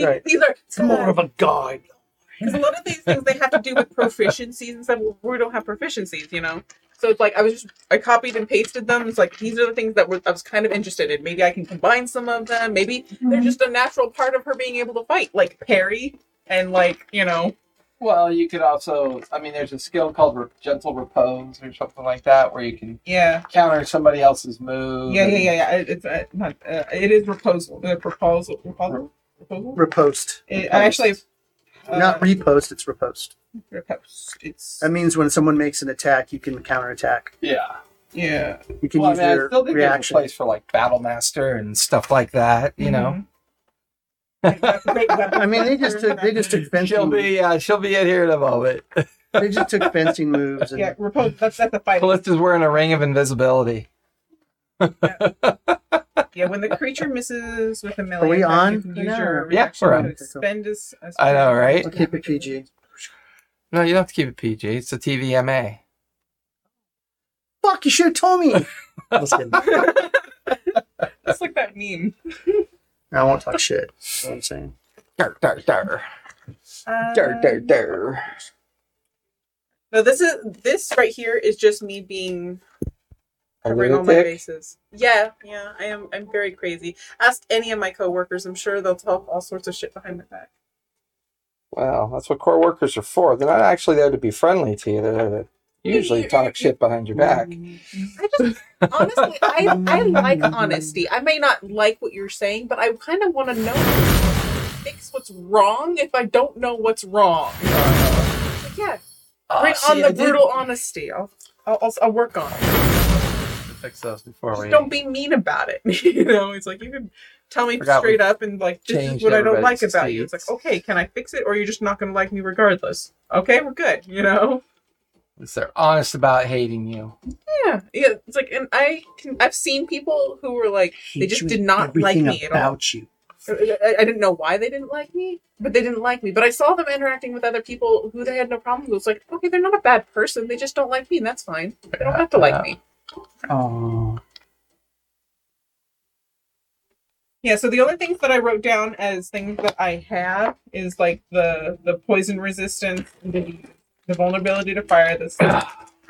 See, Right. these are It's more of a guide. because a lot of these things they have to do with proficiencies and stuff. We don't have proficiencies, you know. So it's like I was just I copied and pasted them. It's like these are the things that were, I was kind of interested in. Maybe I can combine some of them. Maybe they're just a natural part of her being able to fight, like parry and like you know. Well, you could also, I mean, there's a skill called re- gentle repose or something like that, where you can Yeah, counter somebody else's move. yeah, yeah, and- yeah, yeah. It- It's uh, not. Uh, it is repose, Uh, proposal. Proposal. Proposal. Repost. It, I actually. Uh, Not repost, it's repost. repost. It's That means when someone makes an attack, you can counterattack. Yeah. yeah. You can Well, I use mean, I their still think reaction. there's a place for like Battle Master and stuff like that. You know, Mhm. I mean, they just took they just took fencing. she'll fencing. be uh, she'll be in here in a moment. They just took fencing moves. And Yeah, repose. That's that's a fight. Callista's wearing a ring of invisibility. Yeah, when the creature misses with a melee, Are we attack, on? You can use Yeah. your Yeah, reaction we're to on. expend as, as I know, right? I'll keep it PG. No, you don't have to keep it PG. It's a TVMA. Fuck! You should have told me. Just kidding. That's like that meme. I won't talk shit. You know what I'm saying. Dar, dar, dar. Uh, Dar, dar, dar. No, this is this right here is just me being A covering all my lunatic? bases. Yeah, yeah, I am. I'm very crazy. Ask any of my coworkers. I'm sure they'll talk all sorts of shit behind my back. Well, that's what core workers are for. They're not actually there to be friendly to you. They're there to usually talk shit behind your back. Mm-hmm. I just honestly, I I like honesty. I may not like what you're saying, but I kind of want to know fix what's wrong if I don't know what's wrong. Uh-huh. Like, yeah, ah, bring Oh, on see, the I did brutal honesty. I'll, I'll I'll I'll work on it. Fix those before Just we. don't be mean about it. you know, it's like you can tell me Forgot straight up and like this is what I don't like about you. It's like okay, can I fix it, or you're just not going to like me regardless? Okay, we're good. You know. They're honest about hating you. Yeah, yeah. It's like, and I can. I've seen people who were like, They just did not like me at all. about you. Uh, uh, I, I didn't know why they didn't like me, but they didn't like me. But I saw them interacting with other people who they had no problem with. It's like, okay, they're not a bad person. They just don't like me, and that's fine. They don't have to like me. Oh, Yeah. So the only things that I wrote down as things that I have is like the the poison resistance, the the vulnerability to fire. This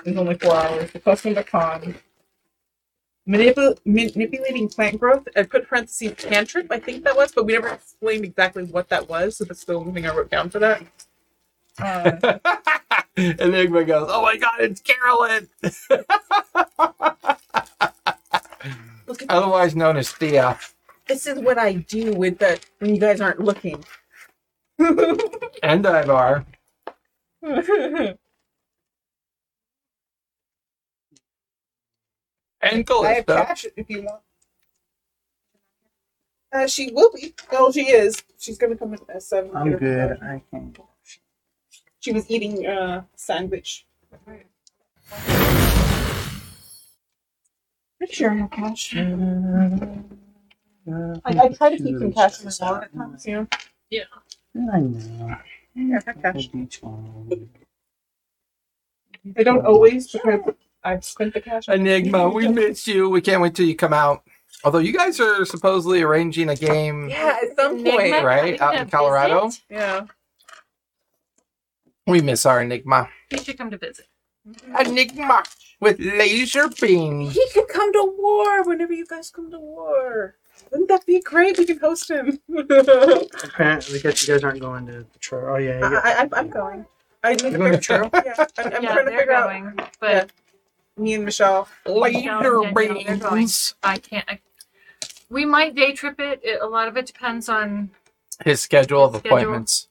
is only four hours. The custom to con. Manipul- manipulating plant growth. I put parentheses cantrip. I think that was, but we never explained exactly what that was. So that's the only thing I wrote down for that. Uh, Enigma goes, "Oh my god, it's Carolyn!" Otherwise known as Thea. this is what I do with the when you guys aren't looking. And Ivar. And I have cash if you want. Uh, she will be. Oh, she is. She's gonna come in at seven. I'm good. I can. She was eating a sandwich. Pretty sure I have cash. Mm-hmm. I, I try to keep some cash in my wallet at times. You know. I know. Yeah, I have cash. I don't always because I've spent the cash. Enigma, we miss you. We can't wait till you come out. Although you guys are supposedly arranging a game, Yeah, at some point. right? Out in Colorado. Yeah. We miss our Enigma. He should come to visit. Enigma with laser beams. He could come to war whenever you guys come to war. Wouldn't that be great? We can host him. Apparently, I guess you guys aren't going to Patrol. Oh yeah, you got- I, I, I'm going. I need to going to figure Truro? Yeah, I'm, I'm yeah, trying to they're figure out going, but me and Michelle. Laser Yeah, yeah, they're going. beams. I can't. I, we might day trip it. it. A lot of it depends on. His schedule of schedule. appointments.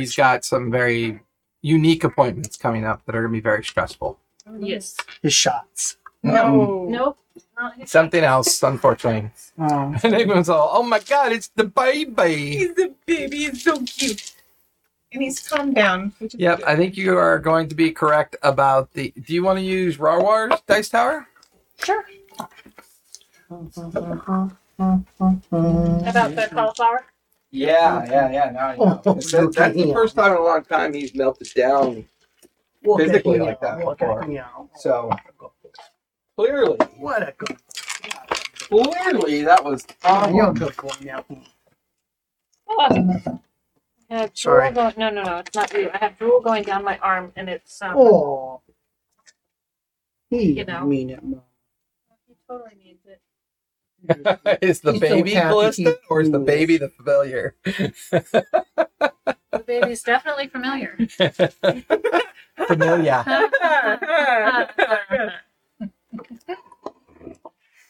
He's got some very unique appointments coming up that are going to be very stressful. Yes. his shots. No. Nope. Not his Something else, unfortunately. Oh, Enigma's all, oh my god, it's the baby. He's a baby. He's so cute. And he's calmed down. Which is Yep, good. I think you are going to be correct about the. Do you want to use raw Rawars Dice Tower? Sure. About the cauliflower. Yeah, yeah, yeah. Now I know. Oh, That's, that's the first time in a long time he's melted down. Physically like that before. So clearly, What a good. clearly that was. Oh, you're a good boy. Yeah. Oh, I have Sorry. Going, no, no, no, it's not you. I have drool going down my arm, and it's um. Oh. He You know. mean it. Mom. He totally needs it. is the He's baby happy Callista or is the baby the familiar? The baby's definitely familiar. familiar.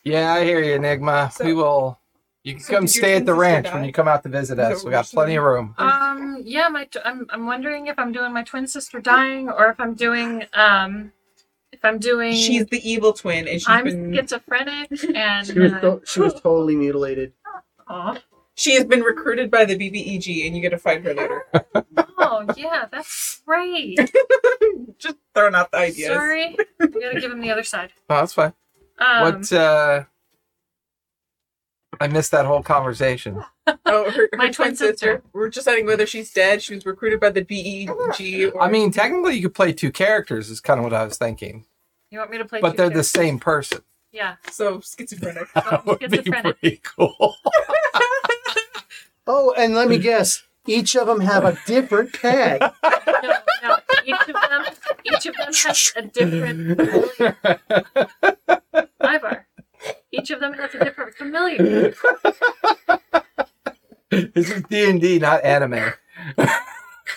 Yeah, I hear you, Enigma. So- we will. You can So come stay at the ranch die? when you come out to visit us. We you're got plenty of room. Um, yeah, my t- I'm I'm wondering if I'm doing my twin sister dying or if I'm doing um if I'm doing She's the evil twin, and she's I'm been schizophrenic and She was uh, to- she was totally mutilated. aw. she has been recruited by the BBEG, and you get to fight her later. oh yeah, that's great. Just throwing out the ideas. Sorry, I gotta give him the other side. Oh, that's fine. Um, what? uh I missed that whole conversation. Oh, her, her My twin, twin sister. sister. We're just deciding whether she's dead. She was recruited by the BEG. Or... I mean, technically, you could play two characters. Is kind of what I was thinking, you want me to play? but two they're the same person. Yeah. so schizophrenic. That would be pretty cool. Oh, and let me guess. Each of them have a different peg. No, no. Each of them, each of them has a different Ivar. Each of them has a different familiar. this is D and D, not anime. Is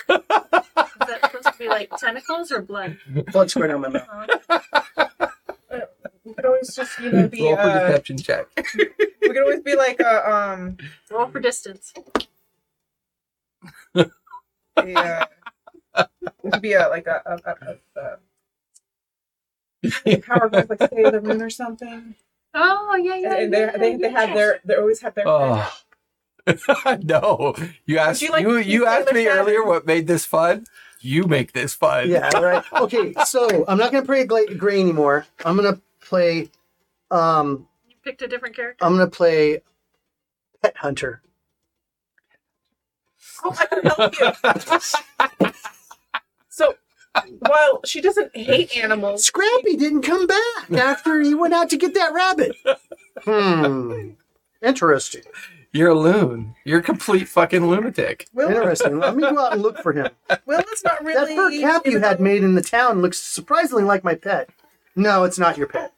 that supposed to be like tentacles or blood? Blood squirt on my mouth. Uh, we could always just, you know, be. Roll for Uh, deception check. we could always be like a um. roll for distance. Yeah. uh, we could be a like a a, a, a, a power group like the Moon or something. Oh yeah, yeah. and they yeah, they they have their they always have their. Oh. no, you asked you you like you, to use asked me earlier what made this fun. You make this fun. Yeah, right. Okay, so I'm not gonna play Gla- Gray anymore. I'm gonna play. Um, You picked a different character. I'm gonna play Pet Hunter. Oh, I can help you. so while she doesn't hate animals, Scrappy didn't come back after he went out to get that rabbit. Hmm. Interesting. You're a loon. You're a complete fucking lunatic. Will, Interesting. Let me go out and look for him. Well, is not really. That fur cap you had made in the town looks surprisingly like my pet. No, it's not your pet.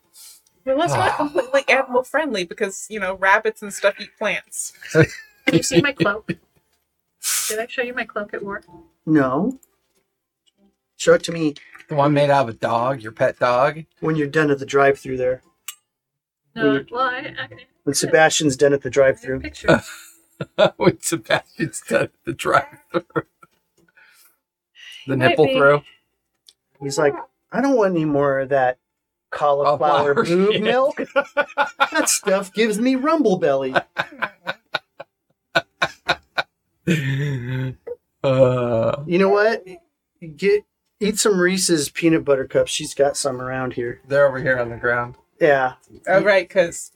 Will is not ah. completely animal friendly because you know rabbits and stuff eat plants. Can you see my cloak? Did I show you my cloak at work? No. Show it to me The one made out of a dog, your pet dog. when you're done at the drive-through there. No. Well, I, I, When Sebastian's done at the drive-through. pictures. With Sebastian's done at the drive through. The nipple be. through. He's like, I don't want any more of that cauliflower Cauliflower boob shit. milk. that stuff gives me rumble belly. uh, You know what? Get eat some Reese's peanut butter cups. She's got some around here. they're over here on the ground. Yeah, Oh right, because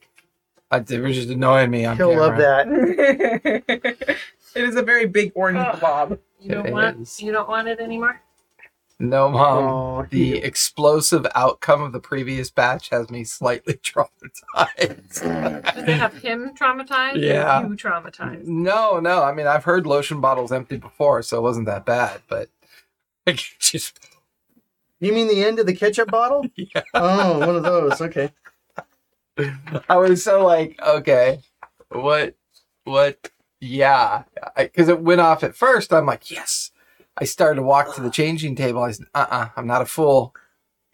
I, it was just annoying me on he'll camera. love that. it is a very big orange Oh. blob. You don't It want is. you don't want it anymore. No, mom. Oh, the he- explosive outcome of the previous batch has me slightly traumatized. Did they have him traumatized? or Yeah. You traumatized. no, no. I mean, I've heard lotion bottles empty before, so it wasn't that bad. But just You mean the end of the ketchup bottle? Yeah. Oh, one of those. Okay. I was so like, okay, what, what? Yeah, because it went off at first. I'm like, yes. I started to walk to the changing table. I said, uh, uh-uh, I'm not a fool.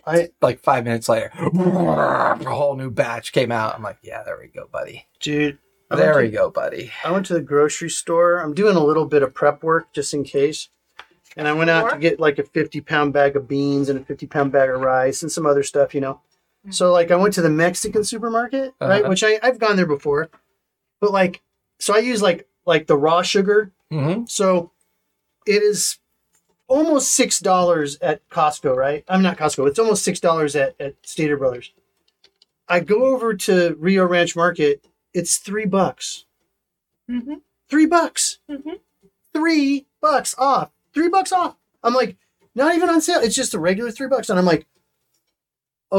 I Like five minutes later, a whole new batch came out. I'm like, yeah, there we go, buddy. dude. I There we to, go, buddy. I went to the grocery store. I'm doing a little bit of prep work just in case. And I went out to get like a 50 pound bag of beans and a 50 pound bag of rice and some other stuff, you know. So like I went to the Mexican supermarket, right? Uh-huh. Which I, I've gone there before. But like so I use like like the raw sugar. Mm-hmm. So it is almost six dollars at Costco, right? I'm not Costco. It's almost six dollars at, at Stater Brothers. I go over to Rio Ranch Market. It's three bucks. Mm-hmm. Three bucks. Mhm. Three bucks off. Three bucks off. I'm like, not even on sale. It's just a regular three bucks, and I'm like,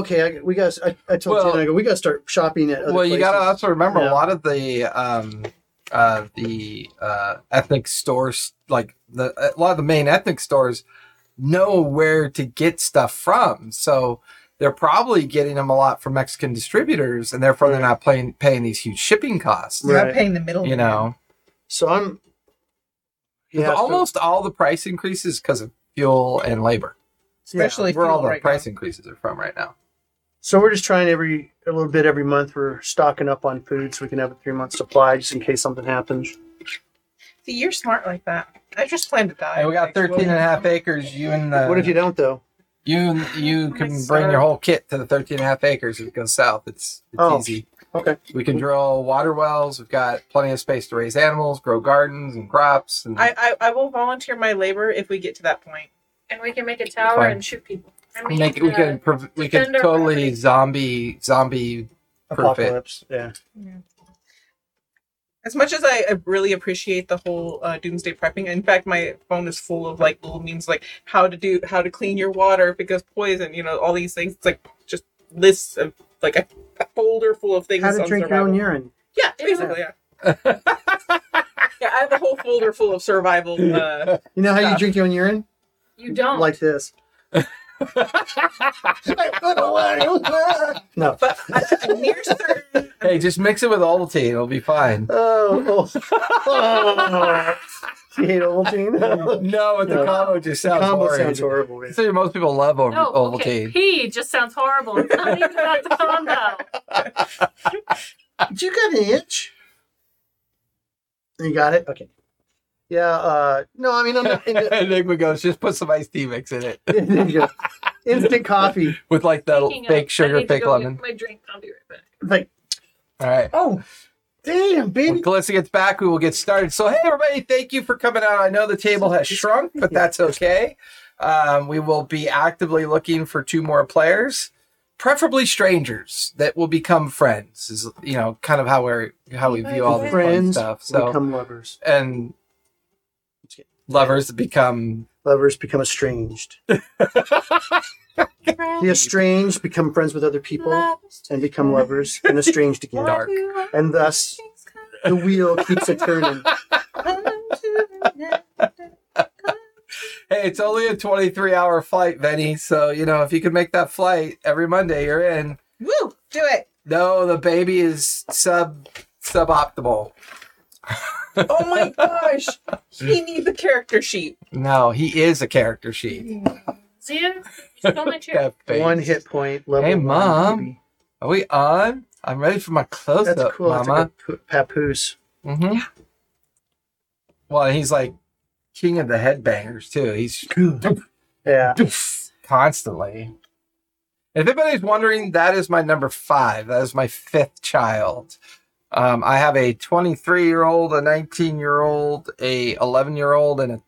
okay, I, we got. I, I told Well- you, I go, we got to start shopping at. Other Well, you got to also remember Yeah. a lot of the um, uh, the uh, ethnic stores, like the a lot of the main ethnic stores, know where to get stuff from. So they're probably getting them a lot from Mexican distributors, and therefore they're not paying paying these huge shipping costs. They're Right. not paying the middle. You know, So I'm. Yeah, so- almost all the price increases because of fuel and labor. especially where all the right price now. increases are from right now. So we're just trying every a little bit every month. We're stocking up on food so we can have a three month supply just in case something happens. See, you're smart like that. I just plan to die. Hey, we got 13 and a half acres. You and the what if you don't though? You you I can bring starve. your whole kit to the 13 and a half acres if it goes south. It's it's Oh. easy. Okay. We can drill water wells. We've got plenty of space to raise animals, grow gardens and crops. And I, I I will volunteer my labor if we get to that point. And we can make a tower Fine. and shoot people. I we mean, make we can prov- we can defend our totally property. zombie zombie Perfect. Apocalypse. Yeah. As much as I I really appreciate the whole uh, doomsday prepping, in fact, my phone is full of like little memes like how to do how to clean your water if it goes poison. You know, all these things. It's like just lists of like a, a folder full of things. How to on drink your own urine. Yeah, basically, yeah. yeah, I have a whole folder full of survival. Uh, You know how Yeah. you drink your own urine? You don't. Like this. no. but I, I'm near certain. hey, just mix it with Ovaltine. It'll be fine. Oh. oh. you hate Ovaltine? No, but the No. combo just sounds Combo horrid. sounds horrible. man. So most people love Ov- no, okay. Ovaltine. Pee just sounds horrible. It's not even about the combo. Did you got an itch? You got it? Okay. Yeah, uh, no, I mean, I'm not into, Enigma goes, just put some iced tea mix in it there you go. instant coffee. with like the Speaking fake I sugar, need fake lemon. My drink. I'll be right back. Like, All right. oh, damn, baby. When baby. Calissa gets back, we will get started. So, hey, everybody, thank you for coming out. I know the table has shrunk, but that's okay. Um, we will be actively looking for two more players, preferably strangers that will become friends. Is you know kind of how we're how we view all the fun Friends stuff. So become lovers. and lovers become Lovers become estranged. The estranged become friends with other people and become lovers and estranged again. Dark. And thus, the wheel keeps a turning. Hey, it's only a 23 hour flight, Benny. So, you know, if you can make that flight every Monday, you're in. Woo! Do it. No, the baby is sub suboptimal. Oh my gosh! He needs a character sheet. No, he is a character sheet. Zia, you stole my chair. That. One hit point, level Hey, one, Mom. baby. Are we on? I'm ready for my close That's up, cool. That's Mama. like a pu- papoose. hmm Well, he's like king of the headbangers too. He's Yeah. constantly. If anybody's wondering, that is my number five. That is my fifth child. Um, I have a 23 year old, a 19 year old, a 11 year old, and a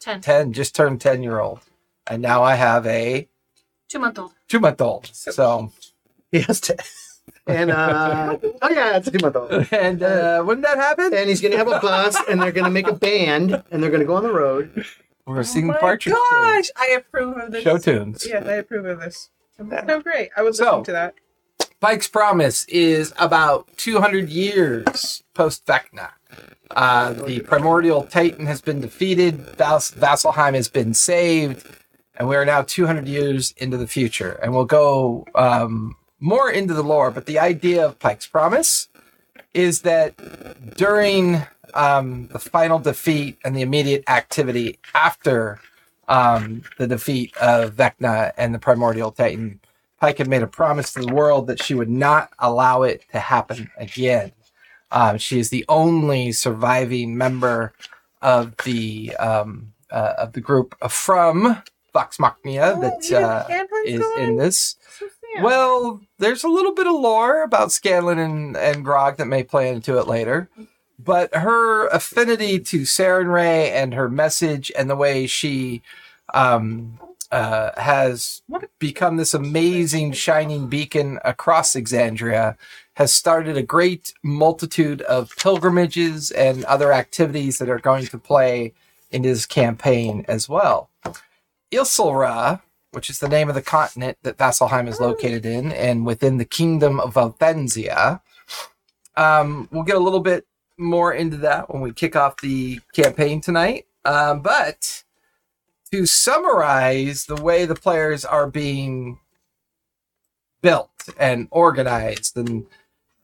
Ten. 10 just turned 10 year old, and now I have a Two month old. two month old. So, He has to. And, uh, oh, yeah, it's a two month old. and uh, when that happen, And he's going to have a bus, and they're going to make a band, and they're going to go on the road. we're Oh singing my Partridge gosh! I approve of tunes. this. show tunes. Yes, I approve of this. No, great. I would So- listen to that. Pike's Promise is about 200 years post Vecna. Uh, the primordial Titan has been defeated, Vas- Vasselheim has been saved, and we are now 200 years into the future. And we'll go um, more into the lore, but the idea of Pike's Promise is that during um, the final defeat and the immediate activity after um, the defeat of Vecna and the primordial Titan, Pike had made a promise to the world that she would not allow it to happen again. Um, she is the only surviving member of the um, uh, of the group from Vox Machina Oh, that uh, is in this. So. Well, there's a little bit of lore about Scanlan and, and Grog that may play into it later. But her affinity to Sarenrae and her message and the way she um, uh, has become this amazing shining beacon across Exandria has started a great multitude of pilgrimages and other activities that are going to play into his campaign as well. Issylra, which is the name of the continent that Vasselheim is located in, and within the kingdom of Valvenzia. Um, we'll get a little bit more into that when we kick off the campaign tonight. Um, but to summarize the way the players are being built and organized and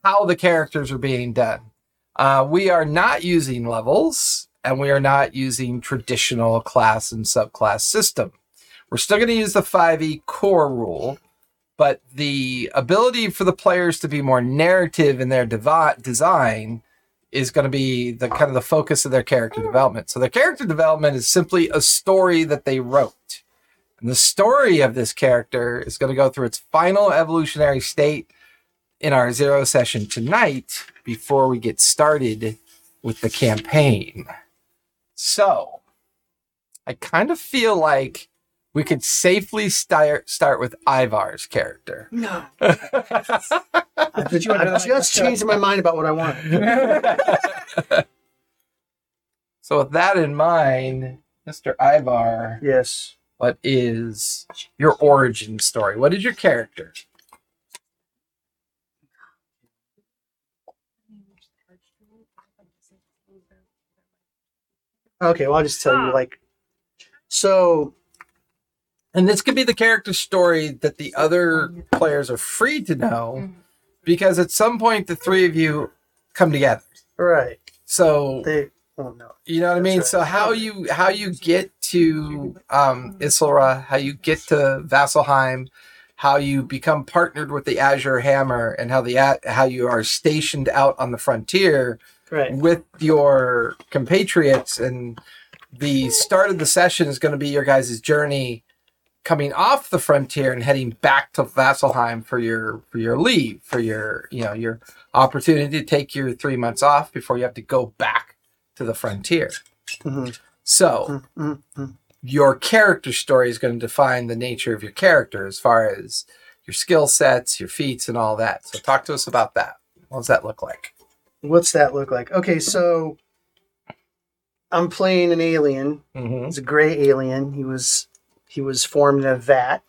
how the characters are being done, uh, we are not using levels and we are not using traditional class and subclass system. We're still going to use the 5e core rule, but the ability for the players to be more narrative in their devi- design is going to be the kind of the focus of their character development. So their character development is simply a story that they wrote. And the story of this character is going to go through its final evolutionary state in our zero session tonight before we get started with the campaign. So, I kind of feel like we could safely start start with Ivar's character. No. Put I've, you I've just changed my mind about what I want. so with that in mind, Mr. Ivar, Yes. what is your origin story? What is your character? Okay, well, I'll just tell you, like, so, And this could be the character story that the other players are free to know because at some point the three of you come together. right. So They, oh, no. You know what I mean? That's So how you how you get to um, Issylra, how you get to Vasselheim, how you become partnered with the Azure Hammer, and how the a- how you are stationed out on the frontier Right. with your compatriots, and the start of the session is going to be your guys' journey coming off the frontier and heading back to Vasselheim for your for your leave for your you know your opportunity to take your three months off before you have to go back to the frontier. Mhm. So Mm, mm. your character story is going to define the nature of your character as far as your skill sets, your feats, and all that. So talk to us about that. What does that look like? What's that look like? Okay, so I'm playing an alien. Mm-hmm. He's a gray alien. He was he was formed in a vat,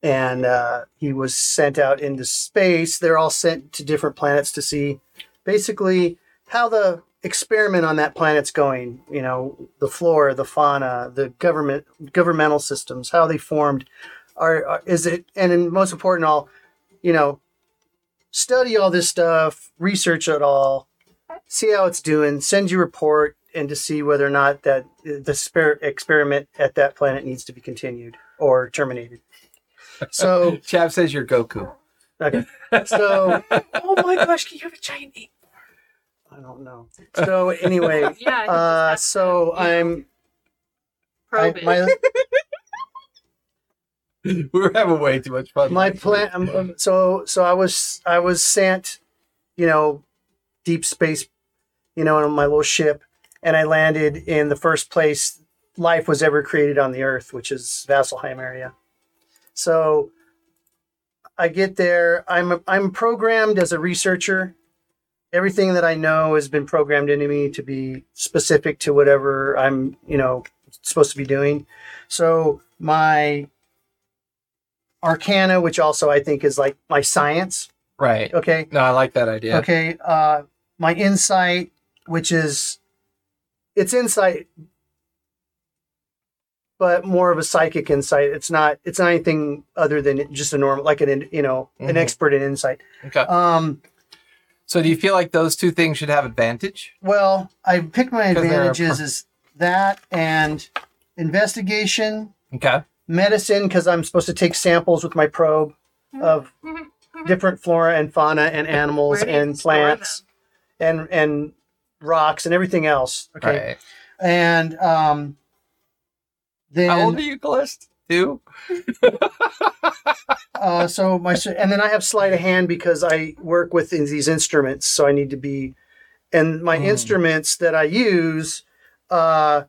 and uh, he was sent out into space. They're all sent to different planets to see, basically, how the experiment on that planet's going. You know, the flora, the fauna, the government governmental systems, how they formed. Are, are is it? And most important, all, you know, study all this stuff, research it all, see how it's doing, send you report, and to see whether or not that the spare experiment at that planet needs to be continued or terminated. So, Chav says you're Goku. okay. So, Oh my gosh, can you have a giant ape? I don't know. So, anyway, Yeah. uh, so I'm, I, my, We're having way too much fun. my plan, um, um, so, so I was, I was sent, you know, deep space, you know, on my little ship, and I landed in the first place life was ever created on the Earth, which is Vasselheim area. So I get there. I'm I'm programmed as a researcher. Everything that I know has been programmed into me to be specific to whatever I'm, you know, supposed to be doing. So my arcana, which also I think is like my science. Right. Okay. No, I like that idea. Okay. Uh, my insight, which is it's insight, but more of a psychic insight. It's not. It's not anything other than just a normal, like an you know an Mhm. expert in insight. Okay. Um. So do you feel like those two things should have advantage? Well, I picked my advantages per- is that and investigation, Okay. medicine because I'm supposed to take samples with my probe of different flora and fauna and animals Where do you and plants and and rocks and everything else. Okay. Right. and um then How old are you, Callist? Two. uh so my and then i have sleight of hand because i work with these instruments so i need to be and my Hmm. instruments that i use uh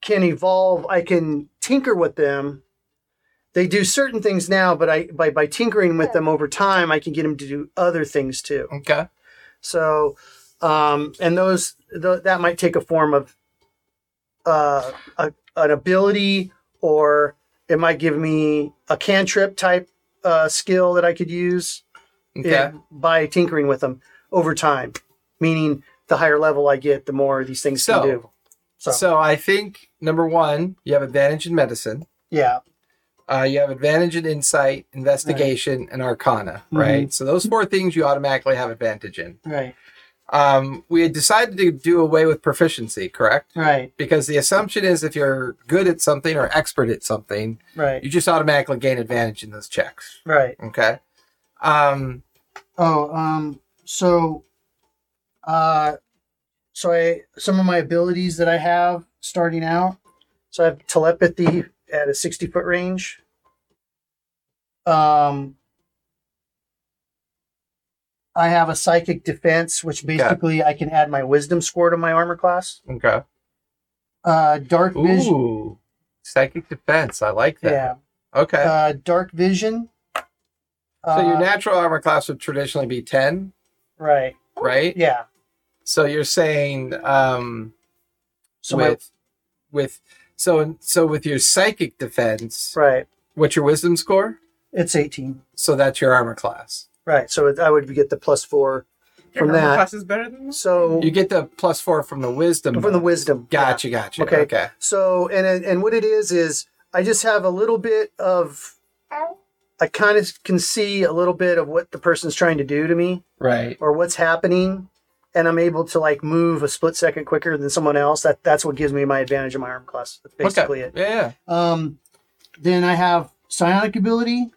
can evolve i can tinker with them they do certain things now but i by by tinkering with them over time i can get them to do other things too Okay. So, um, and those th- that might take a form of uh, a, an ability, or it might give me a cantrip type uh, skill that I could use Okay. in- by tinkering with them over time. meaning the higher level I get, the more these things So- can do. So, So I think number one, you have advantage in medicine. yeah, Uh, you have advantage in insight, investigation, and arcana, right? So those four things you automatically have advantage in. right, Um, we had decided to do away with proficiency, correct? right, Because the assumption is if you're good at something or expert at something, right, you just automatically gain advantage in those checks. right. Okay. Um, Oh, um, so, uh, so I some of my abilities that I have starting out. So I have telepathy at a sixty foot range. Um, I have a psychic defense, which basically I can add my wisdom score to my armor class. okay. Uh, dark vision. Ooh, psychic defense. I like that. Yeah. Okay. Uh, dark vision. so your Uh, natural armor class would traditionally be 10, right. right? Yeah. So you're saying um, So my, with with so so with your psychic defense, right. what's your wisdom score? It's eighteen. So that's your armor class. Right. So it, I would get the plus four Your from armor that. class is better than this? So You get the plus four from the wisdom. from the bonus. wisdom. Gotcha, gotcha. Okay. Okay. So and it- and what it is is I just have a little bit of I kind of can see a little bit of what the person's trying to do to me Right. or what's happening and I'm able to like move a split second quicker than someone else. That that's what gives me my advantage in my arm class. That's basically okay. it. Yeah. Um then I have psionic ability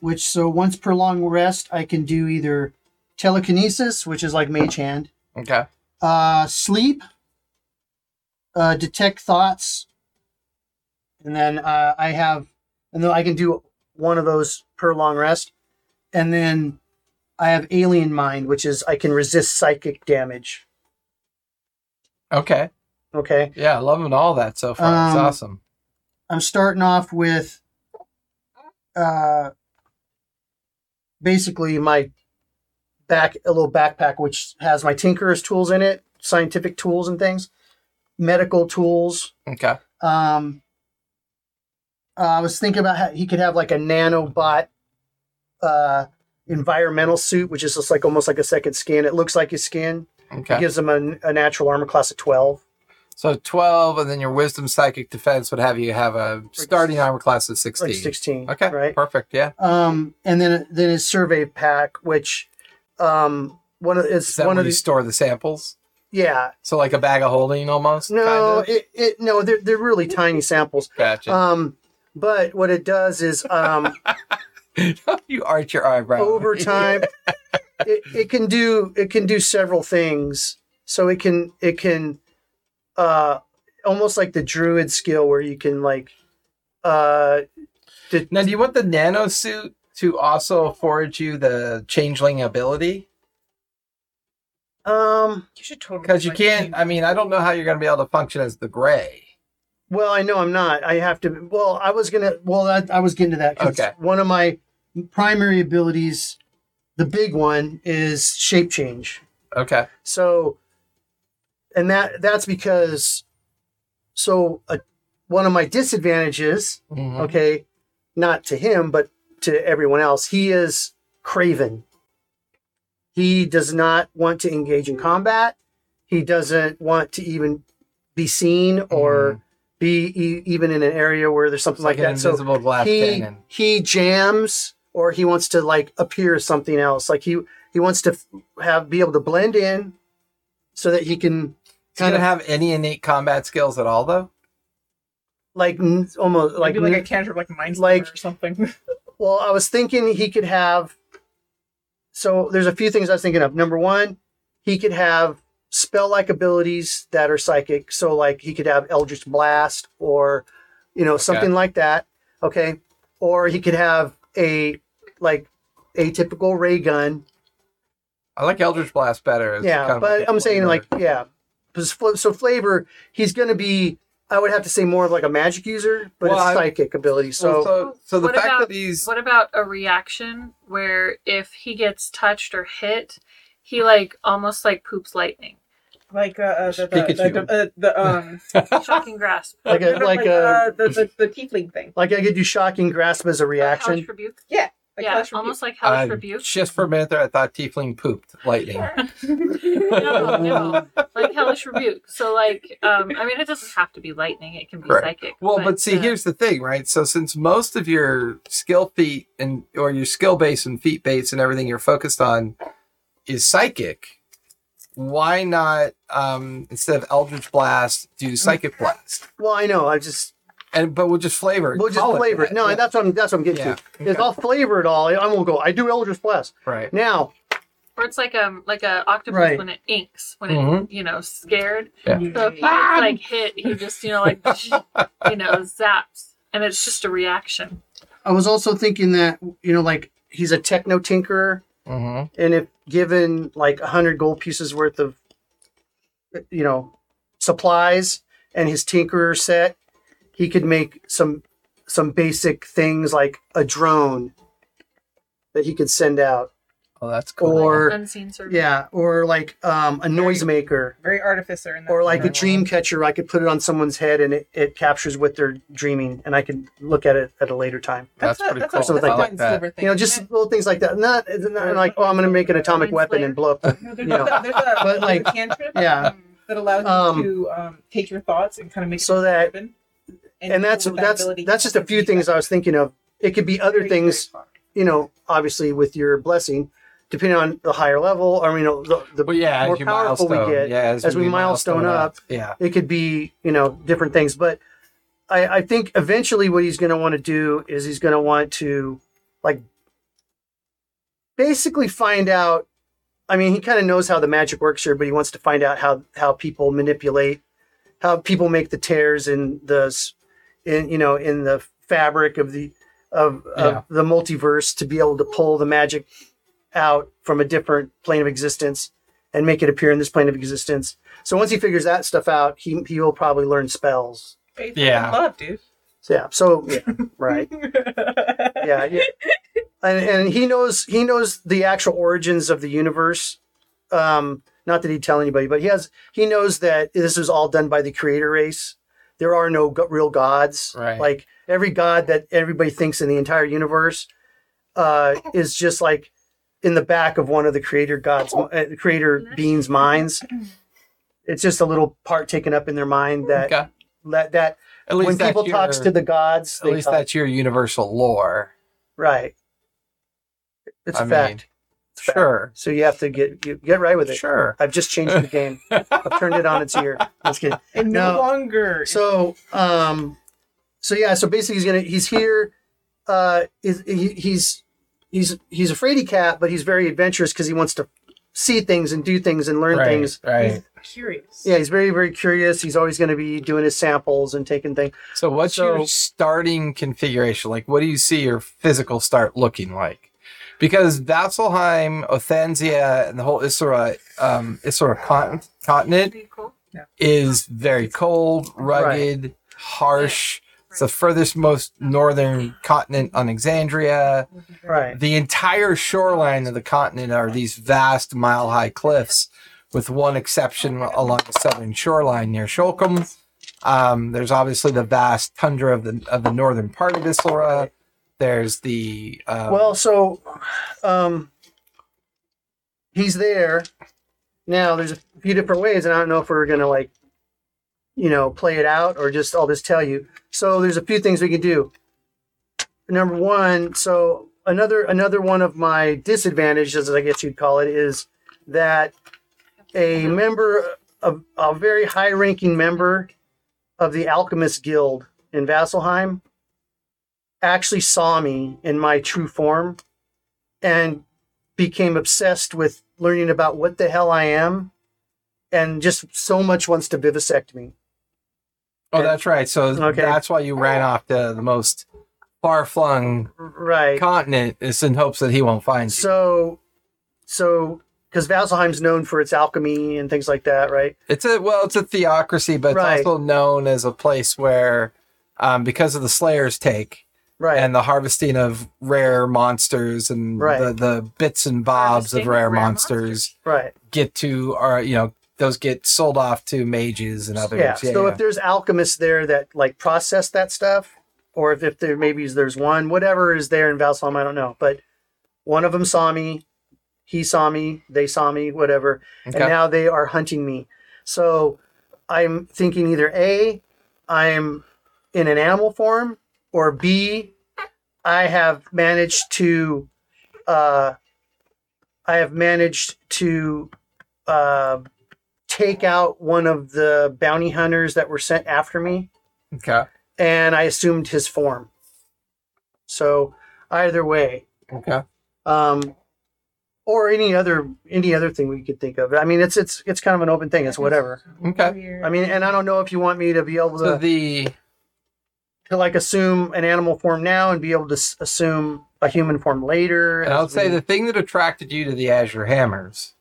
which so once per long rest I can do either telekinesis which is like mage hand Okay. uh, sleep, uh, detect thoughts, and then uh, I have, and then I can do one of those per long rest, and then I have alien mind, which is I can resist psychic damage. Okay. Okay, Yeah, loving all that so far. it's Um, awesome. I'm starting off with, uh, basically my back a little backpack which has my tinkerer's tools in it, scientific tools and things, medical tools. Okay. Um, uh, I was thinking about how he could have like a nanobot uh, environmental suit, which is just like almost like a second skin. It looks like his skin. Okay. It gives him a, a natural armor class of 12. So 12, and then your wisdom psychic defense would have you have a starting armor class of 16. Like 16. Okay. Right. Perfect. Yeah. Um, and then then his survey pack, which um, one of Is it's that one where of you the store the samples? yeah. So like a bag of holding almost? No, kind of? it, it no, they're they're really tiny samples. Gotcha. Um, but what it does is um, you arch your eyebrow. over time it, it can do it can do several things so it can it can uh almost like the druid skill where you can like uh the, Now, do you want the nano suit to also afford you the changeling ability? um You should totally. Because you can't. I mean, I don't know how you're going to be able to function as the gray. well i know i'm not i have to well i was gonna well i, I was getting to that 'cause Okay. one of my primary abilities the big one is shape change Okay. So, and that that's because, so uh, one of my disadvantages, Mhm. okay, not to him but to everyone else, he is craven. He does not want to engage in combat. He doesn't want to even be seen or be e- even in an area where there's something It's like, like, an that. So glass he cannon. he jams or he wants to like appear as something else like he he wants to have be able to blend in so that he can Does kind it of have any innate combat skills at all, though? like mm-hmm. n- almost like, Maybe like a n- cantrip, like mind like- like or something. well i was thinking he could have so there's a few things i was thinking of. Number one he could have spell like abilities that are psychic. So like he could have eldritch blast or you know something like that okay? Or he could have a like atypical ray gun. I like Eldritch Blast better. As yeah kind of but a i'm saying like yeah. 'Cause fl- so flavor he's going to be i would have to say more of like a magic user but Well, it's I- psychic ability so Well, so, so the What fact about- that he's What about a reaction where if he gets touched or hit, he like almost like poops lightning? like uh, uh, the, the, Pikachu. the, uh, the um Shocking grasp. Like a- no, no, like a- uh, the, the the tiefling thing. like i could do shocking grasp as a reaction rebuke. Yeah. Like yeah, Hellish almost like hellish Uh, rebuke. Just for a minute there, I thought Tiefling pooped lightning. no, no, like hellish rebuke. So like, um, I mean, it doesn't have to be lightning. It can be Right. psychic. Well, but, see, uh, here's the thing, right? So since most of your skill feet and or your skill base and feat base and everything you're focused on is psychic, why not um, instead of Eldritch Blast do Psychic Blast? Well, I know. I just And but we'll just flavor it. we'll just call flavor it. that. No, Yeah. that's what I'm that's what I'm getting Yeah. to. Is I'll flavor it all. I won't go. I do Eldritch Blast right. now. or it's like um like a octopus Right. when it inks when Mhm. it you know scared. Yeah. So if he gets like hit, he just you know like you know zaps, and it's just a reaction. I was also thinking that you know, like he's a techno tinkerer, hmm and if given like a hundred gold pieces worth of, you know, supplies and his tinkerer set, he could make some some basic things like a drone that he could send out. Oh, that's cool. Or- unseen service. Yeah, or like um, a noisemaker, Very artificer in that. or like a dream catcher. I could put it on someone's head and it, it captures what they're dreaming, and I could look at it at a later time. That's a- pretty that's cool. A, that's like point that. thing. You know, just little things like that. Not, not like, oh, I'm going to make an atomic weapon Slayer. and blow up. The, No, you know. a, there's, a, But, like, a cantrip yeah. that allows Um, you to um, take your thoughts and kind of make So it that- happen. And that's that that's that's just a few things that. I was thinking of. It could be other Very, very things, fun. you know, obviously with your blessing, depending on the higher level, or you know, the, the Well, yeah, more powerful we get, yeah, as, as we milestone up, Yeah. it could be you know different things. But I, I think eventually what he's going to want to do is he's going to want to like basically find out. I mean, he kind of knows how the magic works here, but he wants to find out how how people manipulate, how people make the tears and the s- in you know in the fabric of the of, of the multiverse to be able to pull the magic out from a different plane of existence and make it appear in this plane of existence. So once he figures that stuff out, he he will probably learn spells. Faith Yeah. love, dude. So yeah, so yeah, right, yeah, yeah. And, and he knows he knows the actual origins of the universe. Um, not that he'd tell anybody, but he has he knows that this was all done by the creator race. There are no go- real gods. Right. Like every god that everybody thinks in the entire universe uh, is just like in the back of one of the creator gods, uh, the creator beings' minds. It's just a little part taken up in their mind that Okay. that that At least when that's people your, talks to the gods, at they least talk- that's your universal lore. right. It's I a mean, It's a fact. Sure, So you have to get you, get right with it. sure. I've just changed the game. I've turned it on its ear. Just kidding. and no, No. longer. So um, so yeah. So basically, he's gonna he's here. Uh, is he, he's he's he's a fraidy cat, but he's very adventurous because he wants to see things and do things and learn right, things. right. he's curious. Yeah, he's very very curious. He's always going to be doing his samples and taking things. So, what's So- your starting configuration? Like, what do you see your physical start looking like? Because Vasselheim, Othanzia, and the whole Isra, um, Isra con- continent Pretty is very cold, rugged, harsh. It's the furthest most northern continent on Exandria. Right. The entire shoreline of the continent are these vast mile high cliffs, with one exception along the southern shoreline near Sholkum. Um, there's obviously the vast tundra of the of the northern part of Issylra. There's the um, Well, so um, he's there now. There's a few different ways, and I don't know if we're gonna like, you know, play it out or just I'll just tell you. So there's a few things we can do. Number one, so another another one of my disadvantages, as I guess you'd call it, is that a member, a, a very high-ranking member of the Alchemist Guild in Vasselheim, actually saw me in my true form and became obsessed with learning about what the hell I am and just so much wants to vivisect me. oh, that's right. So Okay. that's why you ran off to the most far flung Right. continent, is in hopes that he won't find you. So, so, because Vasselheim's known for its alchemy and things like that, right? It's a well, it's a theocracy, but it's Right. also known as a place where, um, because of the Slayer's take, Right. and the harvesting of rare monsters and Right. the, the bits and bobs of Harvesting rare, of rare monsters, right. get to or you know those get sold off to mages and others. Yeah. So if there's alchemists there that like process that stuff, or if, if there maybe there's one, whatever is there in Vasselheim, I don't know. But one of them saw me, he saw me, they saw me, whatever, Okay. and now they are hunting me. So I'm thinking either A, I'm in an animal form, or B, I have managed to, uh, I have managed to uh, take out one of the bounty hunters that were sent after me, okay. and I assumed his form. So either way, Okay. um, or any other any other thing we could think of. I mean, it's it's it's kind of an open thing. It's whatever. Okay. I mean, and I don't know if you want me to be able So to the to like assume an animal form now and be able to s- assume a human form later. And I'll as say the thing that attracted you to the Azure Hammers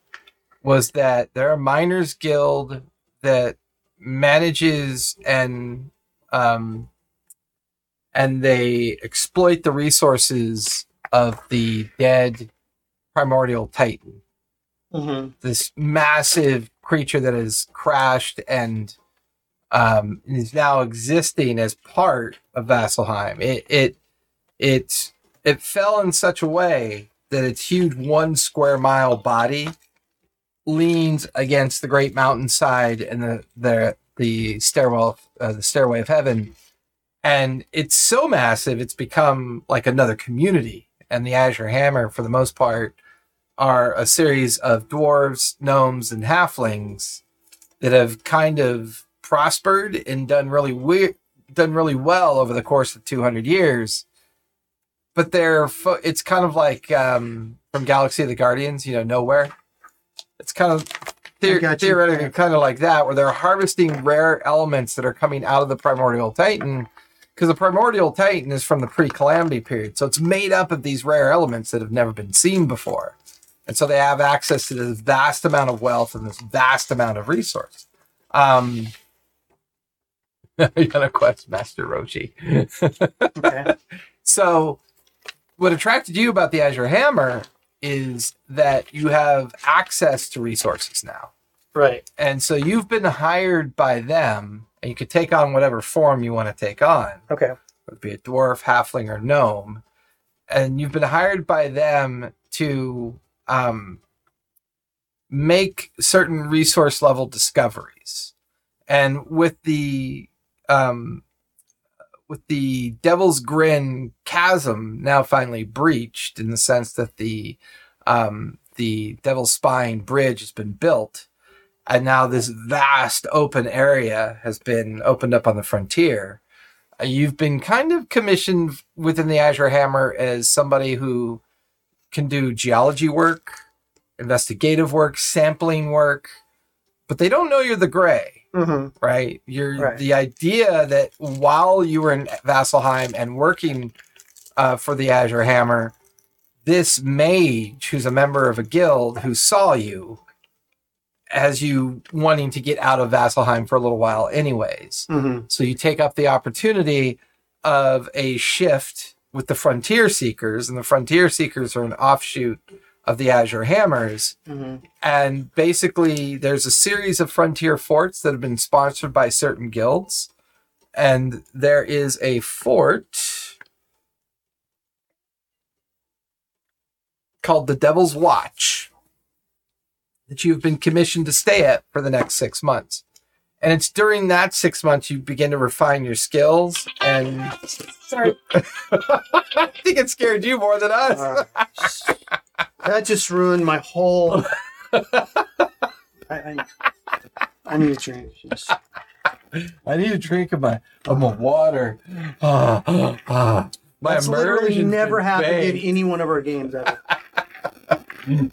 was that they're a miners guild that manages and um, and they exploit the resources of the dead primordial titan. Mhm. This massive creature that has crashed and um, is now existing as part of Vasselheim. It it it it fell in such a way that its huge one square mile body leans against the great mountainside and the the the stairwell uh, the stairway of heaven and it's so massive it's become like another community and the azure hammer for the most part are a series of dwarves gnomes and halflings that have kind of prospered and done really we- done really well over the course of 200 years but they're fo- it's kind of like um, from Galaxy of the Guardians, you know, nowhere. It's kind of the- I got you. theoretically kind of like that, where they're harvesting rare elements that are coming out of the primordial titan, because the primordial titan is from the pre-calamity period, so it's made up of these rare elements that have never been seen before, and so they have access to this vast amount of wealth and this vast amount of resource. Um, you're gonna quest Master Roshi. Okay. So, what attracted you about the Azure Hammer is that you have access to resources now. right. And so you've been hired by them, and you could take on whatever form you want to take on, Okay. it be a dwarf, halfling, or gnome. And you've been hired by them to um, make certain resource level discoveries. And with the um, with the Devil's Grin chasm now finally breached, in the sense that the um, the Devil's Spine bridge has been built, and now this vast open area has been opened up on the frontier. Uh, You've been kind of commissioned within the Azure Hammer as somebody who can do geology work, investigative work, sampling work, but they don't know you're the Gray hmm right? You're Right. the idea that while you were in Vasselheim and working uh, for the Azure Hammer, this mage who's a member of a guild who saw you as you wanting to get out of Vasselheim for a little while, anyways. hmm So you take up the opportunity of a shift with the Frontier Seekers, and the Frontier Seekers are an offshoot of the Azure Hammers. Hmm and basically there's a series of frontier forts that have been sponsored by certain guilds. And there is a fort called the devil's watch that you've been commissioned to stay at for the next six months. And it's during that six months you begin to refine your skills and Sorry. i think it scared you more than us. Uh, that just ruined my whole. I, I, I need a drink. Just- I need a drink of my of my water. Ah, ah. My That's literally never been happened in any one of our games ever. I'm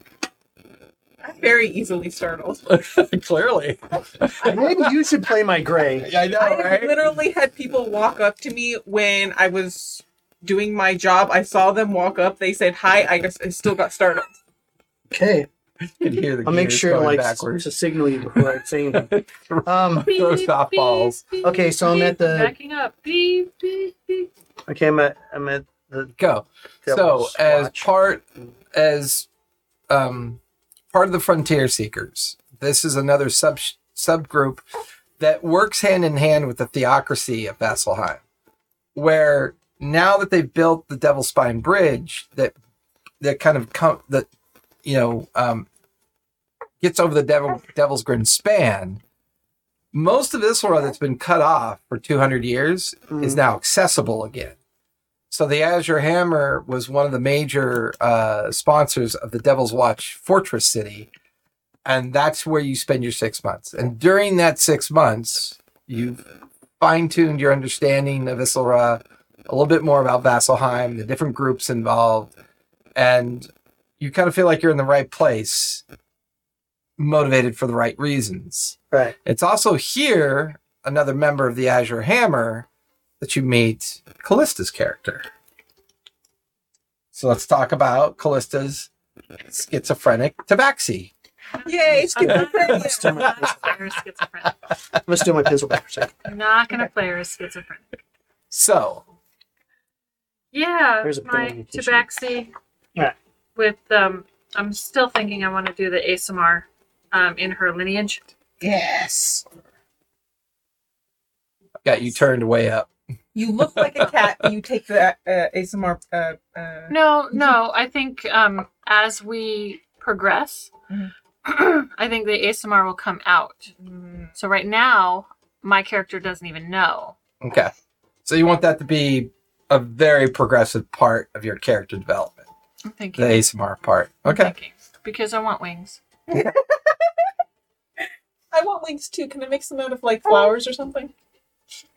very easily startled. Clearly, Maybe you should play my gray. I know, I right? literally had people walk up to me when I was doing my job. I saw them walk up. They said hi. I guess I still got startled. Okay, You can hear the I'll make sure like backwards. to signal you before I say anything. Um, Throw softballs. Okay, so I'm at the- backing up. Beep, beep, beep. okay, I'm at I'm at the Go. So, Devil's as part as um part of the Frontier Seekers, this is another sub subgroup that works hand in hand with the theocracy of Vasselheim. where now that they've built the Devil's Spine Bridge, that that kind of that you know um, gets over the Devil Devil's Grin span. Most of this world that's been cut off for 200 years is Mhm. now accessible again. So the Azure Hammer was one of the major uh, sponsors of the Devil's Watch Fortress City, and that's where you spend your six months. And during that six months, you've fine tuned your understanding of Issylra, a little bit more about Vasselheim, the different groups involved, and you kind of feel like you're in the right place, motivated for the right reasons. Right. It's also here another member of the Azure Hammer that you meet Callista's character. So let's talk about Callista's schizophrenic tabaxi. Yay! I'm not schizophrenia. My gonna play her schizophrenic. I'm gonna steal my pencil back for a second. I'm not gonna play her schizophrenic. So, Yeah, There's a my penalty issue. tabaxi Right. with um I'm still thinking I want to do the ASMR um in her lineage. Yes. got you turned way up. You look like a cat. You take the uh, ASMR. Uh, uh, No, no, I think um as we progress Mhm. I think the ASMR will come out. mm, So right now my character doesn't even know. Okay. So you want that to be a very progressive part of your character development, I'm the. ASMR part. I'm Okay. thinking. Because I want wings. I want wings too. Can I make some out of like flowers or something?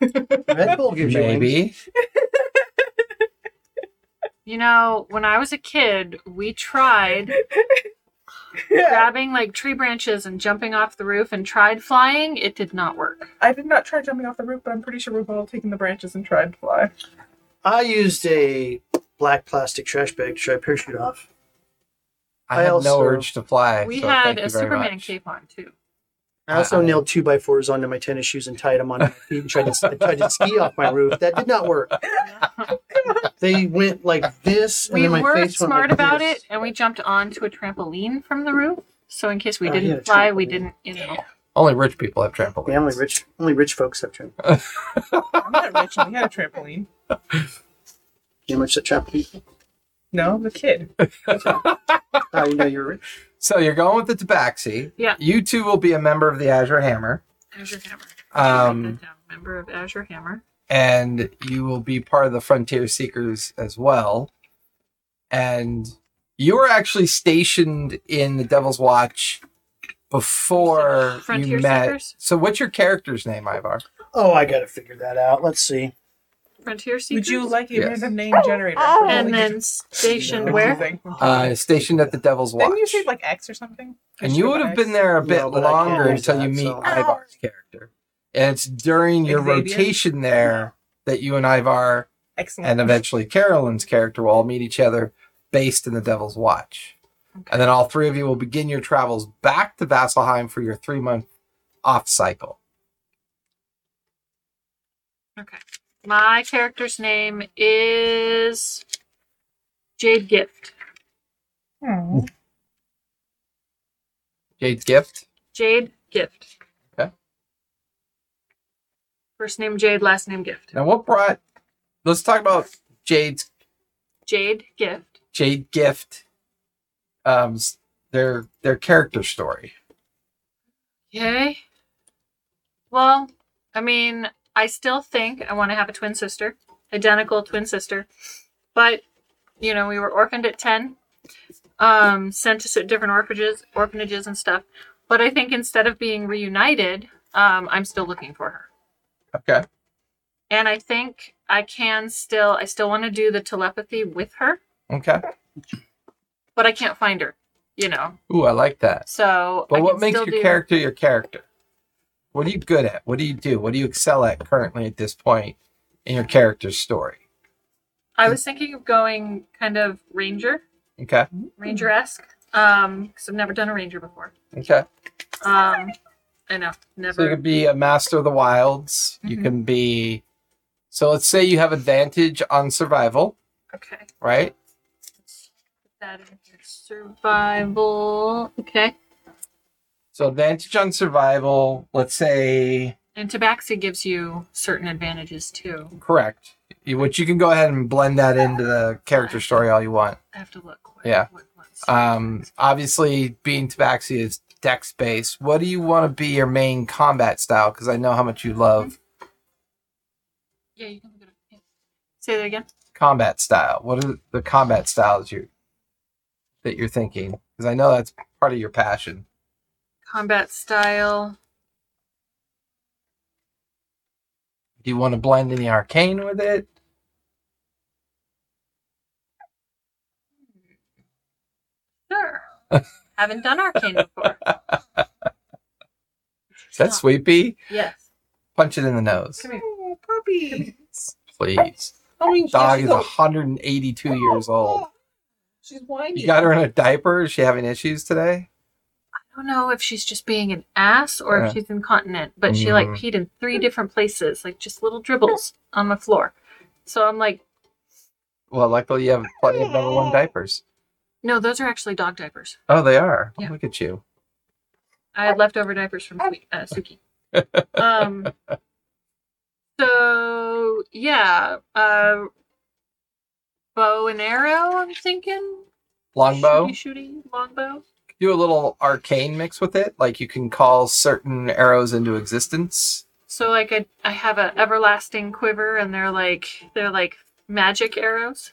Red Bull gives you wings. Maybe. You know, when I was a kid, we tried grabbing like tree branches and jumping off the roof and tried flying. It did not work. I did not try jumping off the roof, but I'm pretty sure we've all taken the branches and tried to fly. I used a black plastic trash bag to try parachute uh-huh. off. I, I had also- no urge to fly. We so had a Superman much. cape on too. I also nailed two by fours onto my tennis shoes and tied them on my feet and tried to, tried to ski off my roof. That did not work. They went like this, and we then my were face went smart like about this. it and we jumped onto a trampoline from the roof. So in case we Oh, didn't yeah, fly, we didn't, you know. Only rich people have trampolines. Yeah, only rich, only rich folks have trampoline. I'm not rich, and we had a trampoline. You know how much that trampoline? No, the kid. How you know you're rich? So you're going with the Tabaxi. Yeah. You two will be a member of the Azure Hammer. Azure Hammer. Um, Write that down. Member of Azure Hammer. and you will be part of the Frontier Seekers as well. And you were actually stationed in the Devil's Watch before Frontier you met. Seekers? So, what's your character's name, Ivar? Oh, I gotta figure that out. Let's see. Frontier Seekers. Would you like a Yes. random name generator? And then stationed where? Uh, stationed at the Devil's Watch. Didn't you say like X or something? and you would have been there a bit No, but I can't longer use until you meet so- Ivar's character. And it's during your Xavier? rotation there that you and Ivar Excellent. and eventually Carolyn's character will all meet each other based in the Devil's Watch. And then all three of you will begin your travels back to Vasselheim for your three month off cycle. Okay. My character's name is Jade Gift. Hmm. Jade's gift. Jade Gift. Okay. First name Jade, last name Gift. Now, what brought? Let's talk about Jade's Jade Gift. Jade gift. Um, their their character story. Okay. Well, I mean, I still think I want to have a twin sister, identical twin sister. But, you know, we were orphaned at 10, um, sent to different orphanages, orphanages and stuff. But I think instead of being reunited, um, I'm still looking for her. Okay. And I think I can still, I still want to do the telepathy with her, Okay. But I can't find her, you know. Ooh, I like that. So, But I what makes your do- character your character? What are you good at? What do you do? What do you excel at currently at this point in your character's story? I was thinking of going kind of ranger. Okay. ranger esque. Um, because I've never done a ranger before. Okay. Um, I know, So you could be a master of the wilds. You Mhm. can be. So let's say you have advantage on survival, okay, right? let's put that in. Survival. Okay, So advantage on survival. Let's say and Tabaxi gives you certain advantages too. correct. You, which you can go ahead and blend that into the character story all you want. I have to look. What, Yeah. What, what's- Um, obviously, being Tabaxi is dex based. What do you want to be your main combat style? Because I know how much you love yeah, you can look it up. Yeah. Say that again. combat style. What are the combat styles you that you're thinking? Because I know that's part of your passion. Combat style. Do you want to blend any arcane with it? Sure. Haven't done arcane before. Is that sweepy? Yes. Punch it in the nose, Come here. Oh, puppy. please. Oh, yeah, Dog is 182 years old. She's whiny. You got her in a diaper. Is she having issues today? I don't know if she's just being an ass or Yeah. if she's incontinent, but she like Mhm. peed in three different places, like just little dribbles on the floor. So I'm like, Well, luckily you have plenty of number one diapers. no, those are actually dog diapers. Oh, they are. Yeah. Look at you. I had leftover diapers from uh, Suki. um. So yeah, uh, bow and arrow. I'm thinking Longbow. shooty, shooty longbow. Do a little arcane mix with it. Like you can call certain arrows into existence. So like I, I have an everlasting quiver, and they're like they're like magic arrows.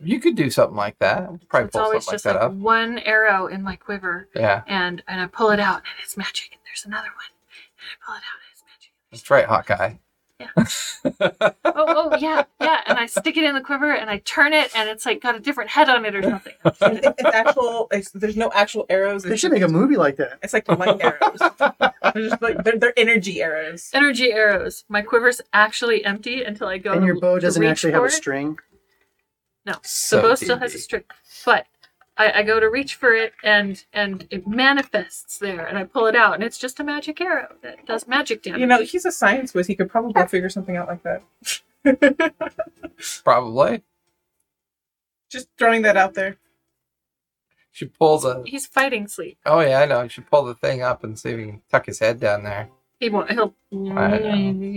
You could do something like that. Probably It's pull always something like that like up. one arrow in my quiver, Yeah, and and I pull it out, and it's magic. And there's another one, and I pull it out, and it's magic. that's right, Hawkeye. Yeah. Oh, oh yeah, yeah. And I stick it in the quiver, and I turn it, and it's like got a different head on it or something. It's, it's actual. It's, there's no actual arrows. They should make a movie like that. it's like the light arrows. they're just like they're, they're energy arrows. Energy arrows. My quiver's actually empty until I go. And your bow doesn't actually have a string. No, So the bow still has a string, but I, I go to reach for it and and it manifests there, and I pull it out, and it's just a magic arrow that does magic damage. You know, he's a science whiz. He could probably figure something out like that. Probably. Just throwing that out there. She pulls a. he's fighting sleep. Oh yeah, I know. She pull the thing up and see if he can tuck his head down there. He won't. He'll. I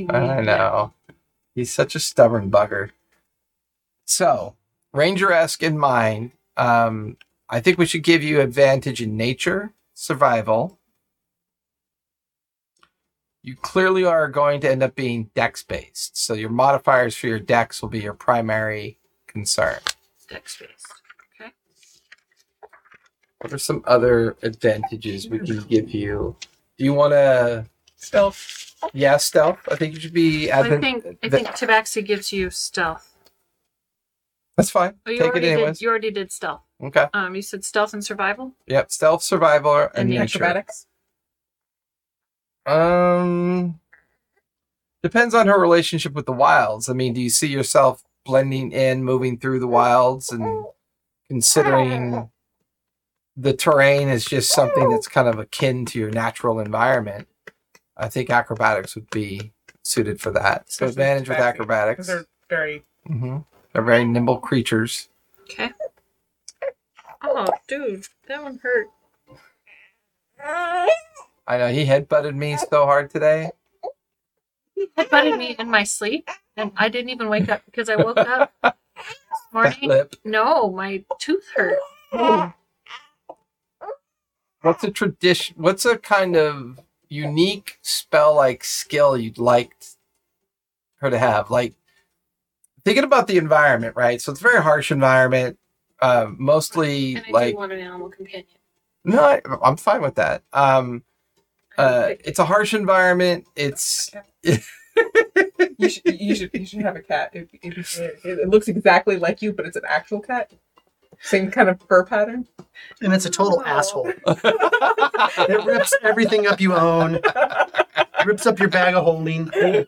I know. He's such a stubborn bugger. So, Ranger esque in mind, um, I think we should give you advantage in nature, survival. You clearly are going to end up being dex based. So, your modifiers for your dex will be your primary concern. Dex based. Okay. What are some other advantages we can give you? Do you want to, Stealth. yeah, stealth? I think you should be. I think I the- think Tabaxi gives you stealth. That's fine. Oh, you Take it already anyways. did. You already did stealth. Okay. Um, you said stealth and survival. Yep, stealth, survival, and, And the nature. Acrobatics. Um, depends on her relationship with the wilds. I mean, do you see yourself blending in, moving through the wilds, and considering the terrain is just something that's kind of akin to your natural environment? I think acrobatics would be suited for that. So advantage with acrobatics. They're very. hmm They're very nimble creatures. Okay. Oh, dude, that one hurt. I know he headbutted me so hard today. He butted me in my sleep, and I didn't even wake up because I woke up this That morning. lip. No, my tooth hurt. What's a tradition? What's a kind of unique spell like skill you'd like her to have? Like thinking about the environment, right? So it's a very harsh environment. Uh, mostly And I like do want an animal companion. no, I, I'm fine with that. Um, uh, it's a harsh environment. It's You should, you should you should have a cat. It, it, it, it looks exactly like you, but it's an actual cat. Same kind of fur pattern. And it's a total Wow. asshole. It rips everything up you own. rips up your bag of holding. I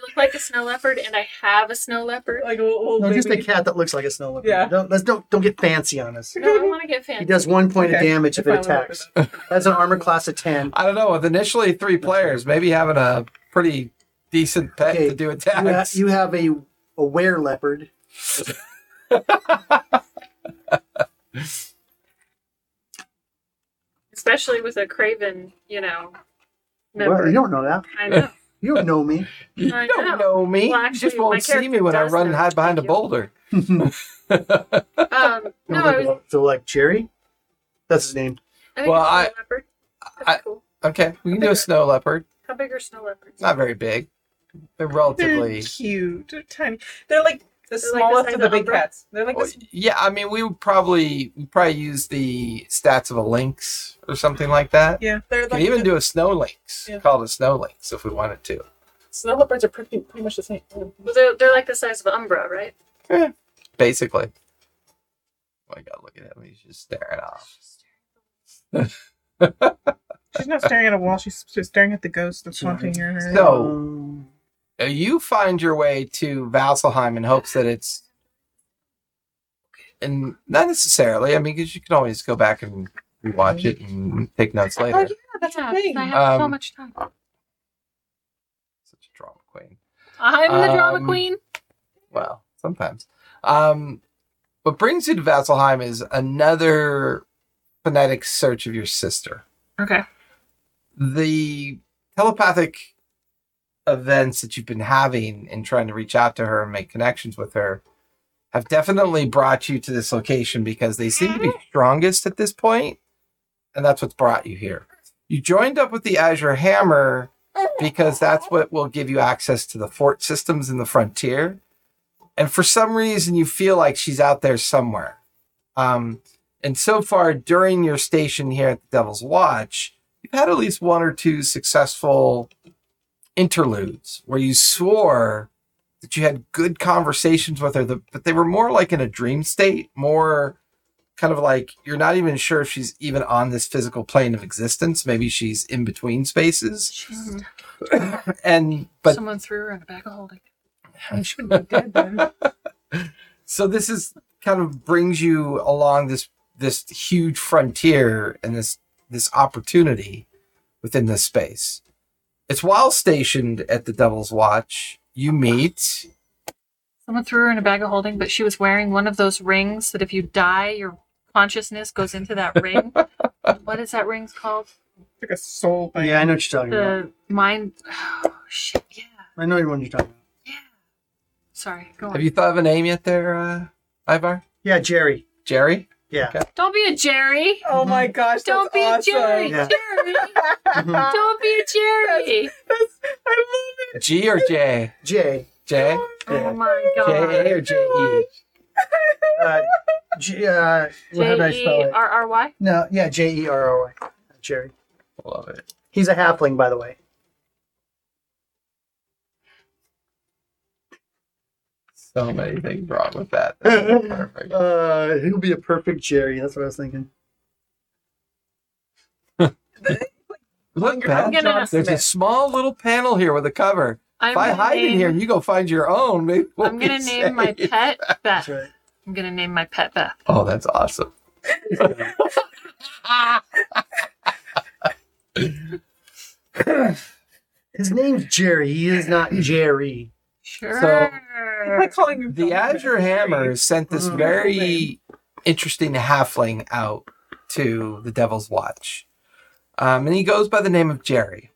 look like a snow leopard, and I have a snow leopard. Like a little old No, just a baby. cat that looks like a snow leopard. Yeah. Don't let's don't don't get fancy on us. No, I want to get fancy. He does one point of damage if If it attacks. That's an armor class of ten. I don't know. With initially three players, maybe having a pretty decent pet Okay, to do You, ha- attacks. you have a a were leopard. Especially with a craven, you know. Well, you don't know that. I know. You don't know me. You I don't know. know me. Well, you just won't see me when I run and hide behind a boulder. Um, no, I was. so like Jerry, that's his name. I think Well, it's I- leopard. That's I- cool. okay, we can do a snow leopard. How big are snow leopards? Not very big. They're They're relatively. cute. They're tiny. They're like the They're like the smallest of the of big Umbra? cats. They're like Well, yeah, I mean, we would probably we probably use the stats of a lynx or something like that. Yeah, they're We like could even the- do a snow lynx. Yeah. Call it a snow lynx if we wanted to. snow leopards are pretty pretty much the same. Well, they're, they're like the size of an umbra, right? Yeah, basically. Oh my god, look at him. He's just staring off. She's not staring at a wall. She's just staring at the ghost that's haunting her. So- Um, You find your way to Vasselheim in hopes that it's. And not necessarily. I mean, because you can always go back and rewatch it and take notes later. Oh later. yeah, that's yeah, the thing. I have so Um, much time. Such a drama queen. I'm the drama um, queen. Well, sometimes. Um, what brings you to Vasselheim is another phonetic search of your sister. Okay. The telepathic events that you've been having in trying to reach out to her and make connections with her have definitely brought you to this location because they seem to be strongest at this point, and that's what's brought you here. You joined up with the Azure Hammer because that's what will give you access to the fort systems in the frontier. And for some reason, you feel like she's out there somewhere. Um, and so far, during your station here at the Devil's Watch, you've had at least one or two successful interludes where you swore that you had good conversations with her, but they were more like in a dream state, more kind of like you're not even sure if she's even on this physical plane of existence. Maybe she's in between spaces. And but someone threw her in a bag of holding. She would be dead then. so this is kind of brings you along this this huge frontier and this this opportunity within this space. It's while stationed at the Devil's Watch, you meet Someone threw her in a bag of holding, but she was wearing one of those rings that if you die, your consciousness goes into that ring. what is that ring called? like a soul thing. yeah, I know what you're talking about. The mind. Oh, shit. Yeah. I know what you're talking about. Yeah. Sorry. Go on. Have you thought of a name yet there, uh, Ivar? Yeah, Jerry. Jerry? Yeah. Okay. Don't be a Jerry. Oh my gosh, Don't that's be a. Jerry. Yeah. Jerry. Mhm. Don't be a Jerry. That's, I love it. G or J? J. J? Oh my god. J A or god. J E? Uh, G. Uh, how did I J spell E it? R R Y. No, yeah, J E R R Y. Jerry. Love it. He's a halfling, by the way. So many things wrong with that. That's perfect. Uh, he'll be a perfect Jerry. That's what I was thinking. Look, You're Pat, gonna- there's a small little panel here with a cover. I'm if I gonna hide in here and you go find your own, maybe we'll I'm gonna be name my safe. pet Beth. That's right. I'm gonna name my pet Beth. Oh, that's awesome. His name's Jerry. He is not Jerry. Sure. Like calling The Azure Smith. Hammer sent this Mhm. very interesting halfling out to the Devil's Watch. Um, and he goes by the name of Jerry.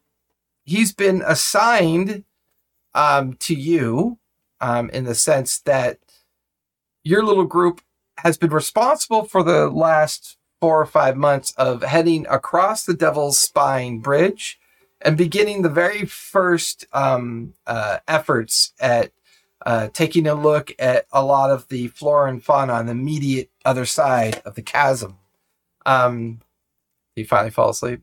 He's been assigned um, to you um, in the sense that your little group has been responsible for the last four or five months of heading across the Devil's Spine Bridge and beginning the very first um, uh, efforts at uh, taking a look at a lot of the flora and fauna on the immediate other side of the chasm. Um, you finally fall asleep.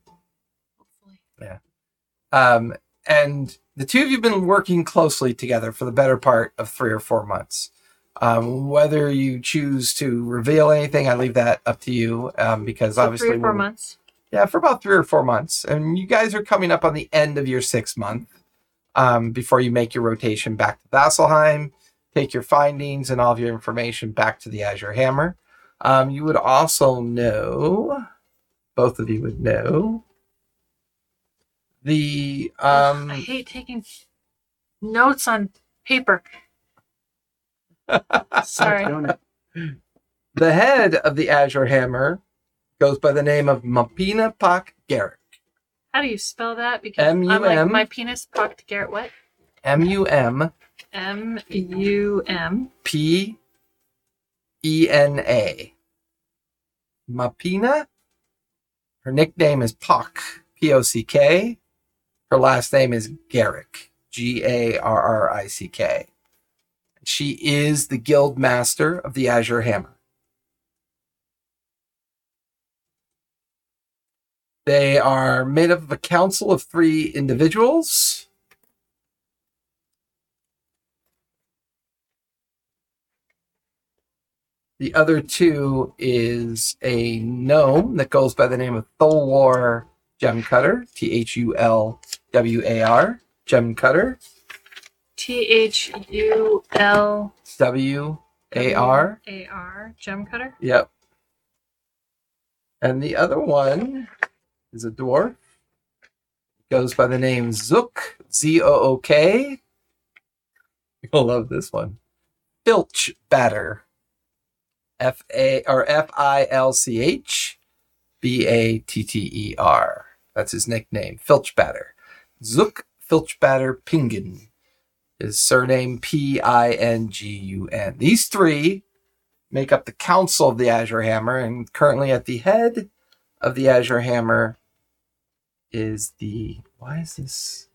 Um, and the two of you have been working closely together for the better part of three or four months. Um, whether you choose to reveal anything, I leave that up to you um, because So obviously three or four months. Yeah, for about three or four months. And you guys are coming up on the end of your sixth month um, before you make your rotation back to Vasselheim, take your findings and all of your information back to the Azure Hammer. Um, you would also know, both of you would know, the. Um, I hate taking notes on paper. Sorry. The head of the Azure Hammer goes by the name of Mapina Pock Garrick. How do you spell that? Because I'm like M-U-M. my penis pocked Garrett what? M U M M U M. P E N A. Mapina. Her nickname is Pock, P O C K. Her last name is Garrick, G A R R I C K. She is the guild master of the Azure Hammer. They are made up of a council of three individuals. The other two is a gnome that goes by the name of Thulwar Gem Cutter, T H U L W A R, Gem Cutter, T H U L W A R. A R. Gem cutter. Yep. And the other one is a dwarf. Goes by the name Zook, Z O O K. You'll love this one. Filch Batter. F A or F I L C H B A T T E R. That's his nickname, Filch Batter. Zook Filch Batter Pingun. His surname P I N G U N. These three make up the council of the Azure Hammer, and currently at the head of the Azure Hammer is the. Why is this?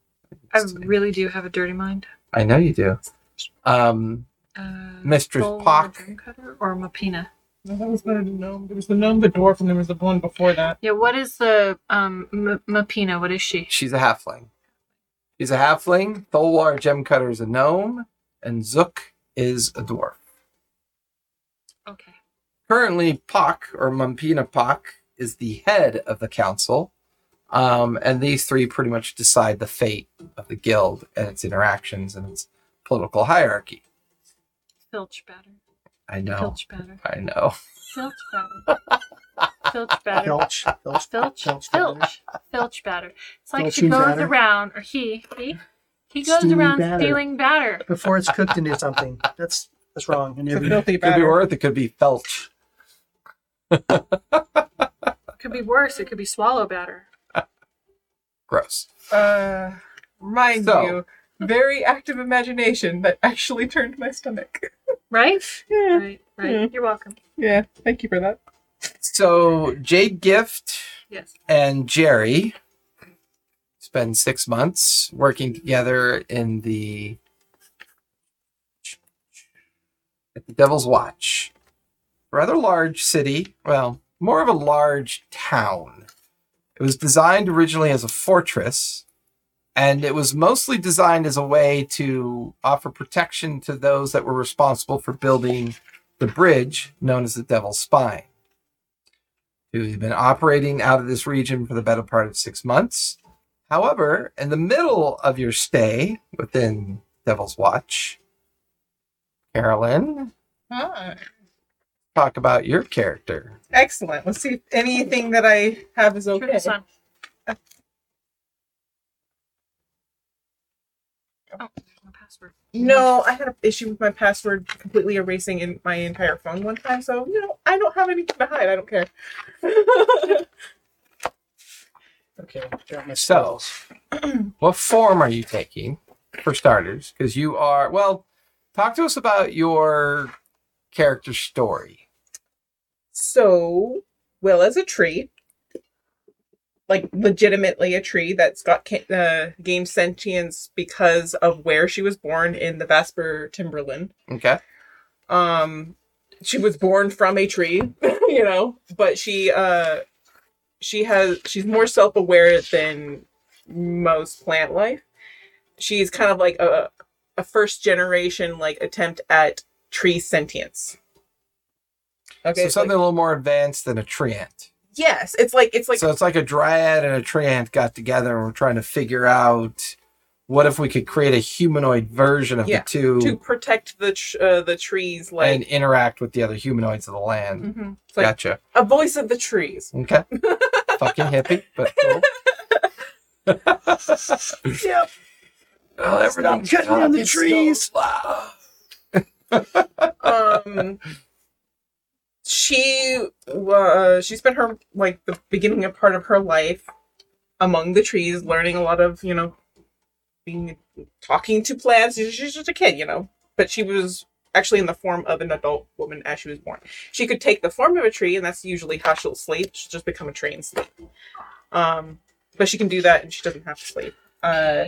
I really do have a dirty mind. I know you do. Um, Uh, Mistress Thulwar Pock. Or Mapina. No, that was the gnome. There was the gnome, the dwarf, and there was the one before that. Yeah. What is the um M- Mapina? What is she? she's a halfling. She's a halfling. Tholwar Gemcutter is a gnome, and Zook is a dwarf. Okay. Currently, Pock or Mumpina Pock is the head of the council, um, and these three pretty much decide the fate of the guild and its interactions and its political hierarchy. Filch batter. I know. Filch batter. I know. Filch batter. Filch batter. Filch. Filch. Filch. Filch. Filch. Filch batter. It's like she goes batter. around, or he, he, he goes Stealing around batter. stealing batter. Before it's cooked into something. That's that's wrong. And every, filthy Could be batter. worth. It could be Felch. Could be worse. It could be swallow batter. Gross. Uh, mind So- you, very active imagination that actually turned my stomach. Right? Yeah, Right. Right. Yeah. You're welcome. yeah. Thank you for that. So Jade Gift Yes. and Jerry spend six months working together in the at the Devil's Watch, rather large city. Well, more of a large town. It was designed originally as a fortress, and it was mostly designed as a way to offer protection to those that were responsible for building the bridge known as the Devil's Spine who's been operating out of this region for the better part of six months. However, in the middle of your stay within Devil's Watch, Carolyn, Hi. Talk about your character. Excellent. Let's see if anything that I have is Turn okay. this on. Oh, there's no password. No, I had an issue with my password completely erasing in my entire phone one time, so you know I don't have anything to hide. I don't care. okay. got my So- What form are you taking, for starters? Because you are, well, talk to us about your character story. So, Will is a tree, like legitimately a tree that's got uh, gained sentience because of where she was born in the Vesper Timberland. Okay. um she was born from a tree you know but she uh she has she's more self-aware than most plant life she's kind of like a a first generation like attempt at tree sentience okay so something like- a little more advanced than a treant. yes it's like it's like so it's like a dryad and a treant got together and we're trying to figure out what if we could create a humanoid version of Yeah, the two to protect the tr- uh, the trees like and interact with the other humanoids of the land. Mhm. Like gotcha. a voice of the trees Okay. Fucking hippie, but cool. yep Oh, everything's cutting down the trees. loud. um she uh she spent her like the beginning of part of her life among the trees, learning a lot of you know, being talking to plants. She's just a kid, you know, but she was actually in the form of an adult woman as she was born. She could take the form of a tree, and that's usually how she'll sleep. She'll just become a tree and sleep. Um, but she can do that, and she doesn't have to sleep. Uh,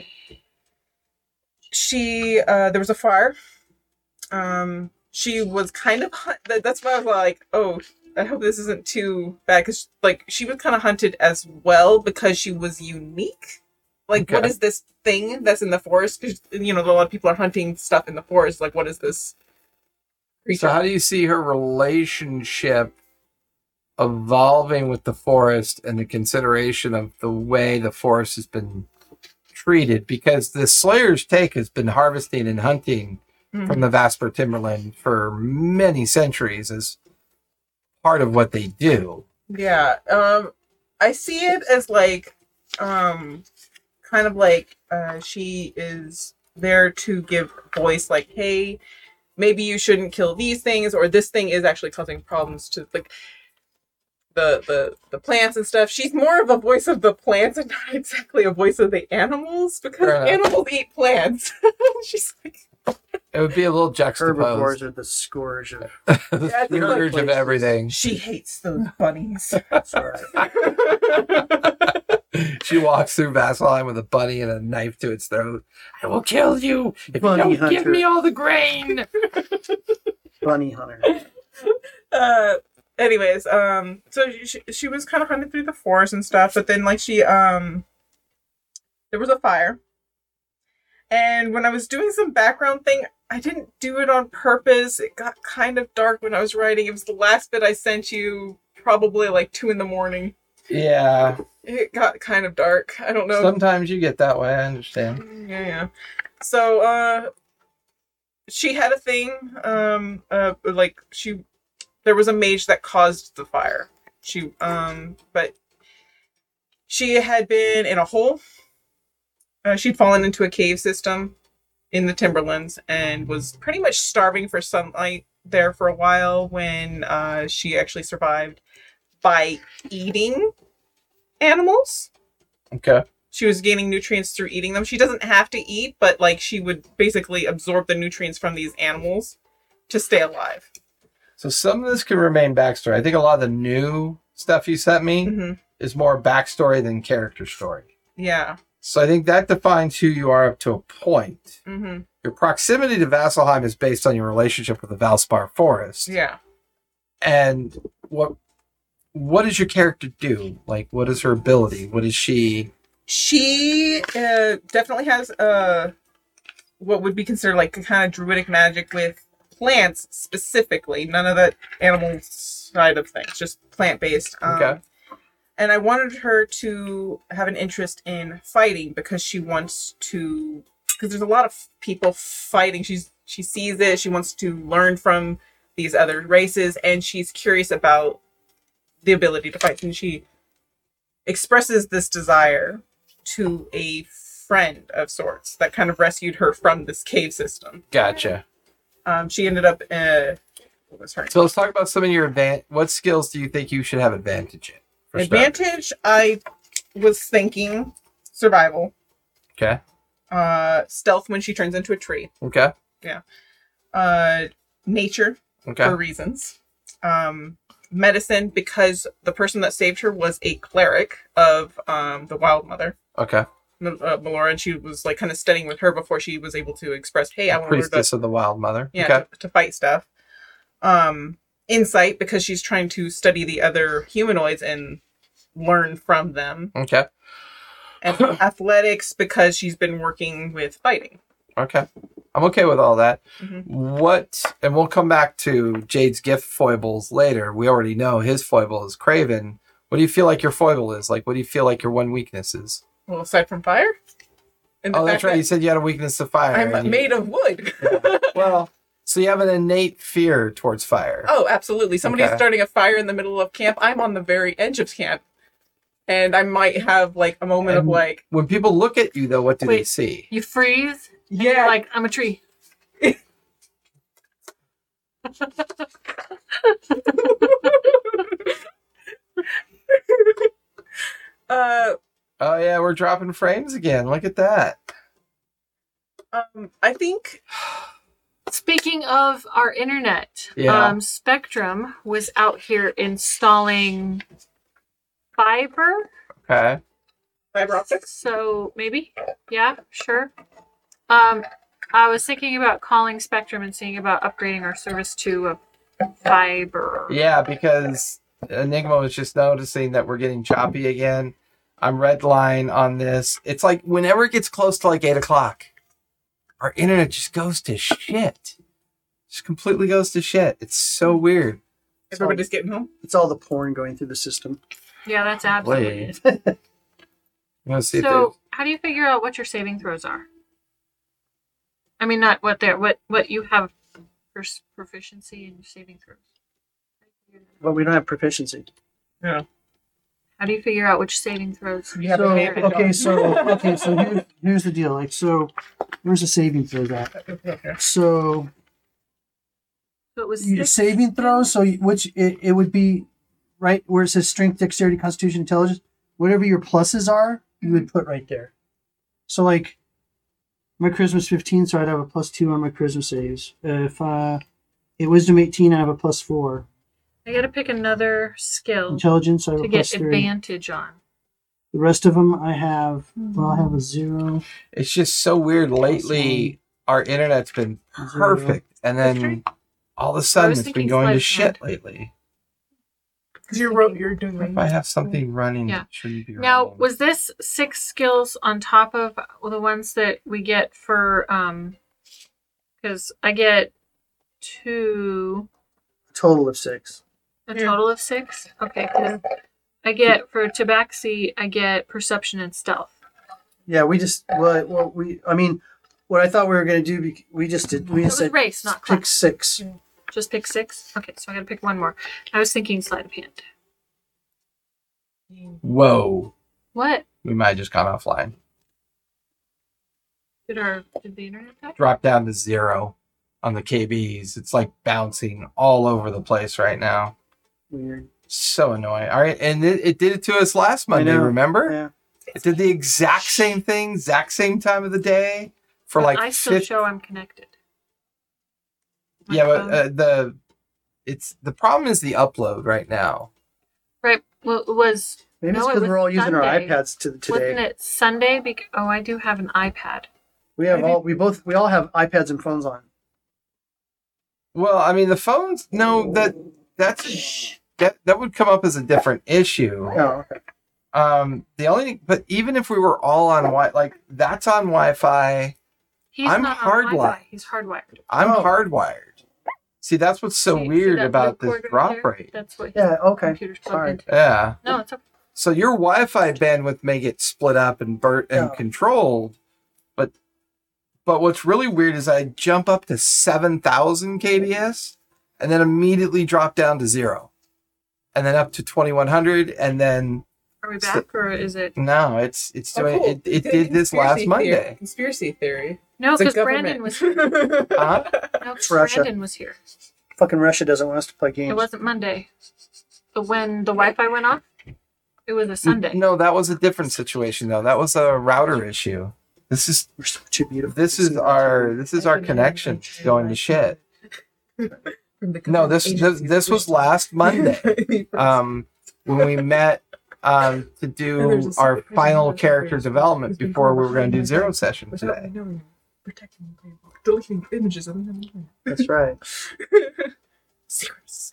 she uh, there was a fire. Um, she was kind of that's why I was like, oh, I hope this isn't too bad because like she was kind of hunted as well because she was unique. Like, what Okay. is this thing that's in the forest? Because you know, a lot of people are hunting stuff in the forest. Like, what is this? creature? So how do you see her relationship evolving with the forest and the consideration of the way the forest has been treated? Because the Slayer's take has been harvesting and hunting Mhm. from the Vesper timberland for many centuries as part of what they do. Yeah. Um I see it as like um kind of like uh she is there to give voice like hey maybe you shouldn't kill these things or this thing is actually causing problems to like the the the plants and stuff. She's more of a voice of the plants and not exactly a voice of the animals because animals eat plants. She's like It would be a little juxtaposed. Herbivores juxtaposed. are the scourge of. the Yeah, I think scourge of everything. she hates those bunnies. Sorry. she walks through Vasselheim with a bunny and a knife to its throat. I will kill you if Bunny you don't give me all the grain. Bunny hunter. uh anyways um so she, she was kind of hunting through the forest and stuff but then like she um there was a fire and when i was doing some background thing i didn't do it on purpose it got kind of dark when i was writing it was the last bit i sent you probably like two in the morning yeah, it got kind of dark i don't know sometimes you get that way. I understand. yeah, yeah. So, uh, she had a thing. Um, uh, like she, there was a mage that caused the fire. She, um, but she had been in a hole. Uh, she'd fallen into a cave system in the Timberlands and was pretty much starving for sunlight there for a while when uh, she actually survived by eating animals Okay. she was gaining nutrients through eating them. She doesn't have to eat, but like she would basically absorb the nutrients from these animals to stay alive. So some of this can remain backstory. I think a lot of the new stuff you sent me hmm is more backstory than character story. Yeah. So I think that defines who you are up to a point. hmm Your proximity to Vasselheim is based on your relationship with the Valspar Forest. Yeah. And what what does your character do? Like what is her ability? What is she She uh, definitely has uh, what would be considered like a kind of druidic magic with plants specifically. None of the animal side of things, just plant based. Um, Okay. And I wanted her to have an interest in fighting because she wants to. Because there's a lot of people fighting. She's she sees it. She wants to learn from these other races, and she's curious about the ability to fight. And she expresses this desire to a friend of sorts that kind of rescued her from this cave system. Gotcha. Um, she ended up. Uh, what was her So let's talk about some of your advan- what skills do you think you should have advantage in? Advantage? I was thinking survival, Okay. uh, stealth when she turns into a tree, Okay. Yeah. Uh, nature Okay. for reasons, um, medicine because the person that saved her was a cleric of um, the Wild Mother. Okay. Uh, Melora, and she was like kind of studying with her before she was able to express, "Hey, I want to Priestess of the Wild Mother. yeah Okay. to, to fight stuff um insight because she's trying to study the other humanoids and learn from them Okay. and athletics because she's been working with fighting Okay. I'm okay with all that. Mhm. What, and we'll come back to Jade's gift foibles later. We already know his foible is Craven. What do you feel like your foible is? Like, what do you feel like your one weakness is? well aside from fire Oh, that's right. You said you had a weakness to fire. i'm you- made of wood Well, so you have an innate fear towards fire. oh absolutely somebody's Okay. starting a fire in the middle of camp i'm on the very edge of camp and i might have like a moment of like When people look at you, though, what do they Wait. see? You freeze. And yeah You're like, I'm a tree. uh Oh yeah, we're dropping frames again. Look at that. Um, I think Speaking of our internet, Yeah. um, Spectrum was out here installing fiber. Okay. fiber optics. So maybe, yeah, sure. Um, I was thinking about calling Spectrum and seeing about upgrading our service to a fiber. Yeah, because Enigma was just noticing that we're getting choppy again. I'm redline on this. It's like whenever it gets close to like eight o'clock, our internet just goes to shit. Just completely goes to shit. It's so weird. Everybody's getting home. It's all the porn going through the system. Yeah, that's absolutely. It. Let's see if So, how do you figure out what your saving throws are? I mean, not what they're what what you have for proficiency in saving throws. Well, we don't have proficiency. Yeah. How do you figure out which saving throws? You have so, advantage okay, so okay, so here's, here's the deal. Like, so where's the saving throw at? Okay. So So it was six saving throws. So which it, it would be right where it says strength, dexterity, constitution, intelligence. Whatever your pluses are, you would put right there. So like my charisma's 15, so I'd have a plus two on my charisma saves. If uh, it wisdom 18, I have a plus four. I got to pick another skill Intelligence, I have to a get plus three. advantage on. The rest of them, I have. Well, I have a zero. it's just so weird. Lately, our internet's been perfect, and then all of a sudden it's been going to shit of hand. lately. Because you're ro- you're doing If I have something running, Yeah. it shouldn't be Now, running. was this six skills on top of the ones that we get for um? Because I get two, A Total of six. a Yeah. total of six. Okay, 'cause I get for Tabaxi, I get perception and stealth. Yeah, we just well, well we. I mean, what I thought we were gonna do, we just did. We just was said race, not pick class. six. Just pick six. Okay, so I got to pick one more. I was thinking sleight of hand. Whoa, What we might have just gone offline. did our did the internet die? Drop down to zero on the KBs. It's like bouncing all over the place right now. Weird. So annoying. All right, and it, it did it to us last Monday. know. Remember? Yeah. It did the exact same thing, exact same time of the day for like I still 50 show I'm connected. My yeah, but uh, the it's the problem is the upload right now. right. Well, it was Maybe No, it's because was we're all using our iPads to, today. wasn't it Sunday? Bec- oh, I do have an iPad. We have I all. We both. We all have iPads and phones on. Well, I mean the phones. No, that that's that that would come up as a different issue. Oh, okay. Um, the only but even if we were all on Wi, like that's on Wi-Fi. He's I'm not hardwired. He's hardwired. I'm Oh. hardwired. See, that's what's so See- see weird that about this cord drop right there? rate. That's what Yeah. Okay. computer's plugged Sorry. into. Yeah. No, it's okay. So your Wi-Fi bandwidth may get split up and burnt and Yeah. controlled, but but what's really weird is I jump up to seven thousand kbs and then immediately drop down to zero, and then up to twenty one hundred, and then Are we So- back or is it? no, it's it's Oh, doing cool. it. It Did did this last conspiracy Monday. Theory. Conspiracy theory. No, because. Brandon was here. Huh? No, 'cause Russia. Brandon was here. Fucking Russia doesn't want us to play games. It wasn't Monday. But when the Wi-Fi went off, it was a Sunday. No, that was a different situation though. That was a router issue. This is We're so too beautiful. this is our this is our connection going to shit. No, this this, this was last Monday. um, when we met um, to do our final character development before we were going to do zero session Without today. Me knowing, protecting the table, deleting images of them. That's right. Secrets.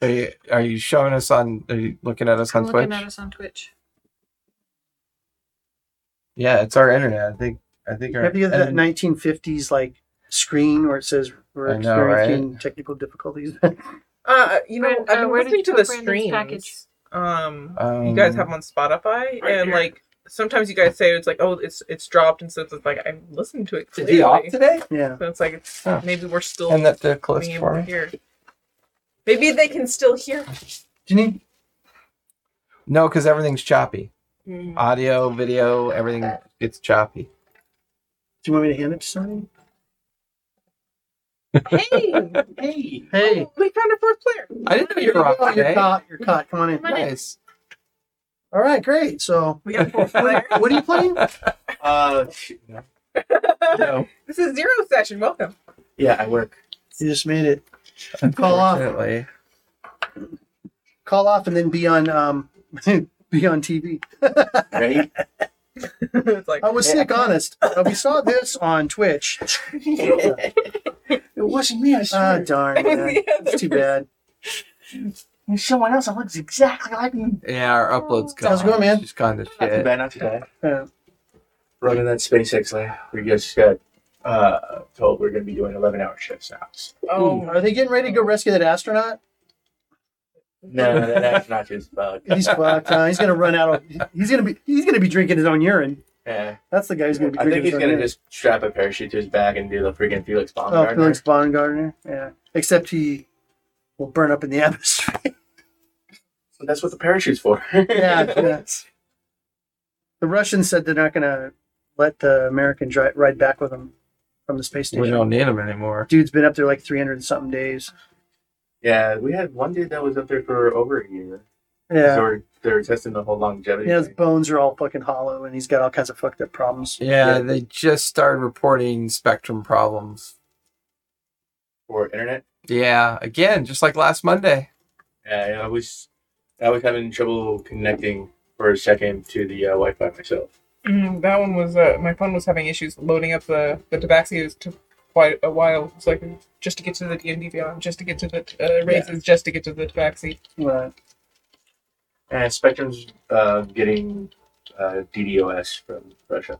Are you, are you showing us on? Are you looking at us I'm on looking Twitch? at us on Twitch. Yeah, it's our internet. I think. I think our. Have you that 1950s like screen where it says we're I know, right? experiencing technical difficulties? Uh, you know, Brand- I've uh, been where did listening to the Brandon's streams. package? Um, um, you guys have them on Spotify, Right and here. like sometimes you guys say it's like, oh, it's it's dropped, and so it's like I'm listening to it Is he off today? yeah. So it's like it's, Oh. maybe we're still And that the close being for me. hear. Maybe they can still hear. Do you need? No, because everything's choppy. Mm. Audio, video, everything gets choppy. Do you want me to hand it to somebody? Hey, Hey, Hey. we found a fourth player. I didn't know you were off Oh, you're caught. You're caught. Come on in. Come on in. Nice. All right, great. So, We got four players. what are you playing? Uh, no. No, This is zero session. Welcome. yeah, I work. You just made it. Call off. unfortunately. Call off and then be on um, be on TV. Right? it's like I was Yeah. sick, honest. Uh, we saw this on Twitch. it wasn't me. I Ah, swear. darn. Man. It's too bad. There's someone else that looks exactly like me. Yeah, our upload's gone. How's it going, man? She's gone to Not too shit. bad. Not too bad. Yeah. Running that SpaceX lab. We just got uh, told we're going to be doing 11 hour shifts now. oh, Are they getting ready to go rescue that astronaut? No, no, that's not just bug. He's fucked. Huh? He's gonna run out of. He's gonna be. He's gonna be drinking his own urine. Yeah. That's the guy who's gonna be I drinking think he's own going to urine. just strap a parachute to his back and do the freaking Felix Oh, Baumgartner. Felix Baumgartner. Yeah. Except he will burn up in the atmosphere. That's what the parachute's for. yeah, yeah. The Russians said they're not gonna let the American dri ride back with them from the space station. We don't need them anymore. Dude's been up there like 300 and something days. Yeah, we had one dude that was up there for over a year. Yeah. They were, they were testing the whole longevity. Yeah, his thing. bones are all fucking hollow, and he's got all kinds of fucked up problems. Yeah, Yeah. they just started reporting spectrum problems. for internet. Yeah, again, just like last Monday. Yeah, I was I was having trouble connecting for a second to the uh, Wi-Fi myself. Mm, that one was uh, my phone was having issues loading up the the Tabaxi. It took quite a while. It's like just to get to the D and D Beyond, just to get to the uh, races, just to get to the Tabaxi. Right. And Spectrum's uh, getting uh, DDoS from Russia.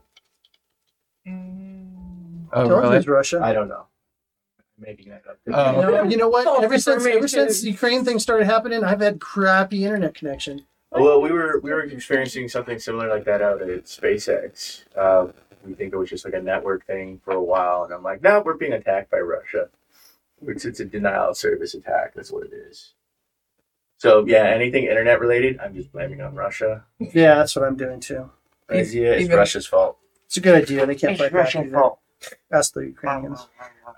Mm. Oh, Told you really? it's Russia. I don't know. I'm making that up. Oh. you, know, you know what? False Ever since ever information. since the Ukraine thing started happening, I've had crappy internet connection. Well, we were we were experiencing something similar like that out at SpaceX. Uh, we think it was just like a network thing for a while, and I'm like, no, we're being attacked by Russia. It's, it's a denial of service attack. That's what it is. So yeah, anything internet related, I'm just blaming on Russia. Yeah, that's what I'm doing too. Idea is Even- Russia's fault. It's a good idea. They can't fight back. either. Ask the Ukrainians.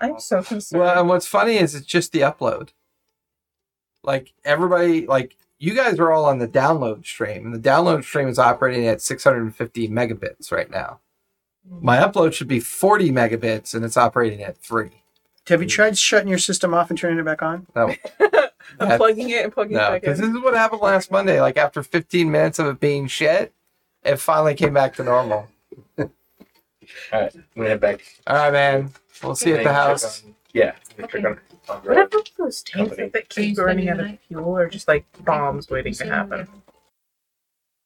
I'm so concerned. Well, and what's funny is it's just the upload. Like everybody, like you guys are all on the download stream, and the download stream is operating at 650 megabits right now. Mm. My upload should be 40 megabits, and it's operating at three. Have you tried shutting your system off and turning it back on? No, Unplugging it and plugging no, it back in. because this is what happened last Monday. Like after 15 minutes of it being shit, it finally came back to normal. All right, I'm gonna head back. All right, man. We'll see you at the house. on- yeah, check Okay. on, on What Rob. about those tanks Company. that keep running out of fuel or just like bombs waiting to happen?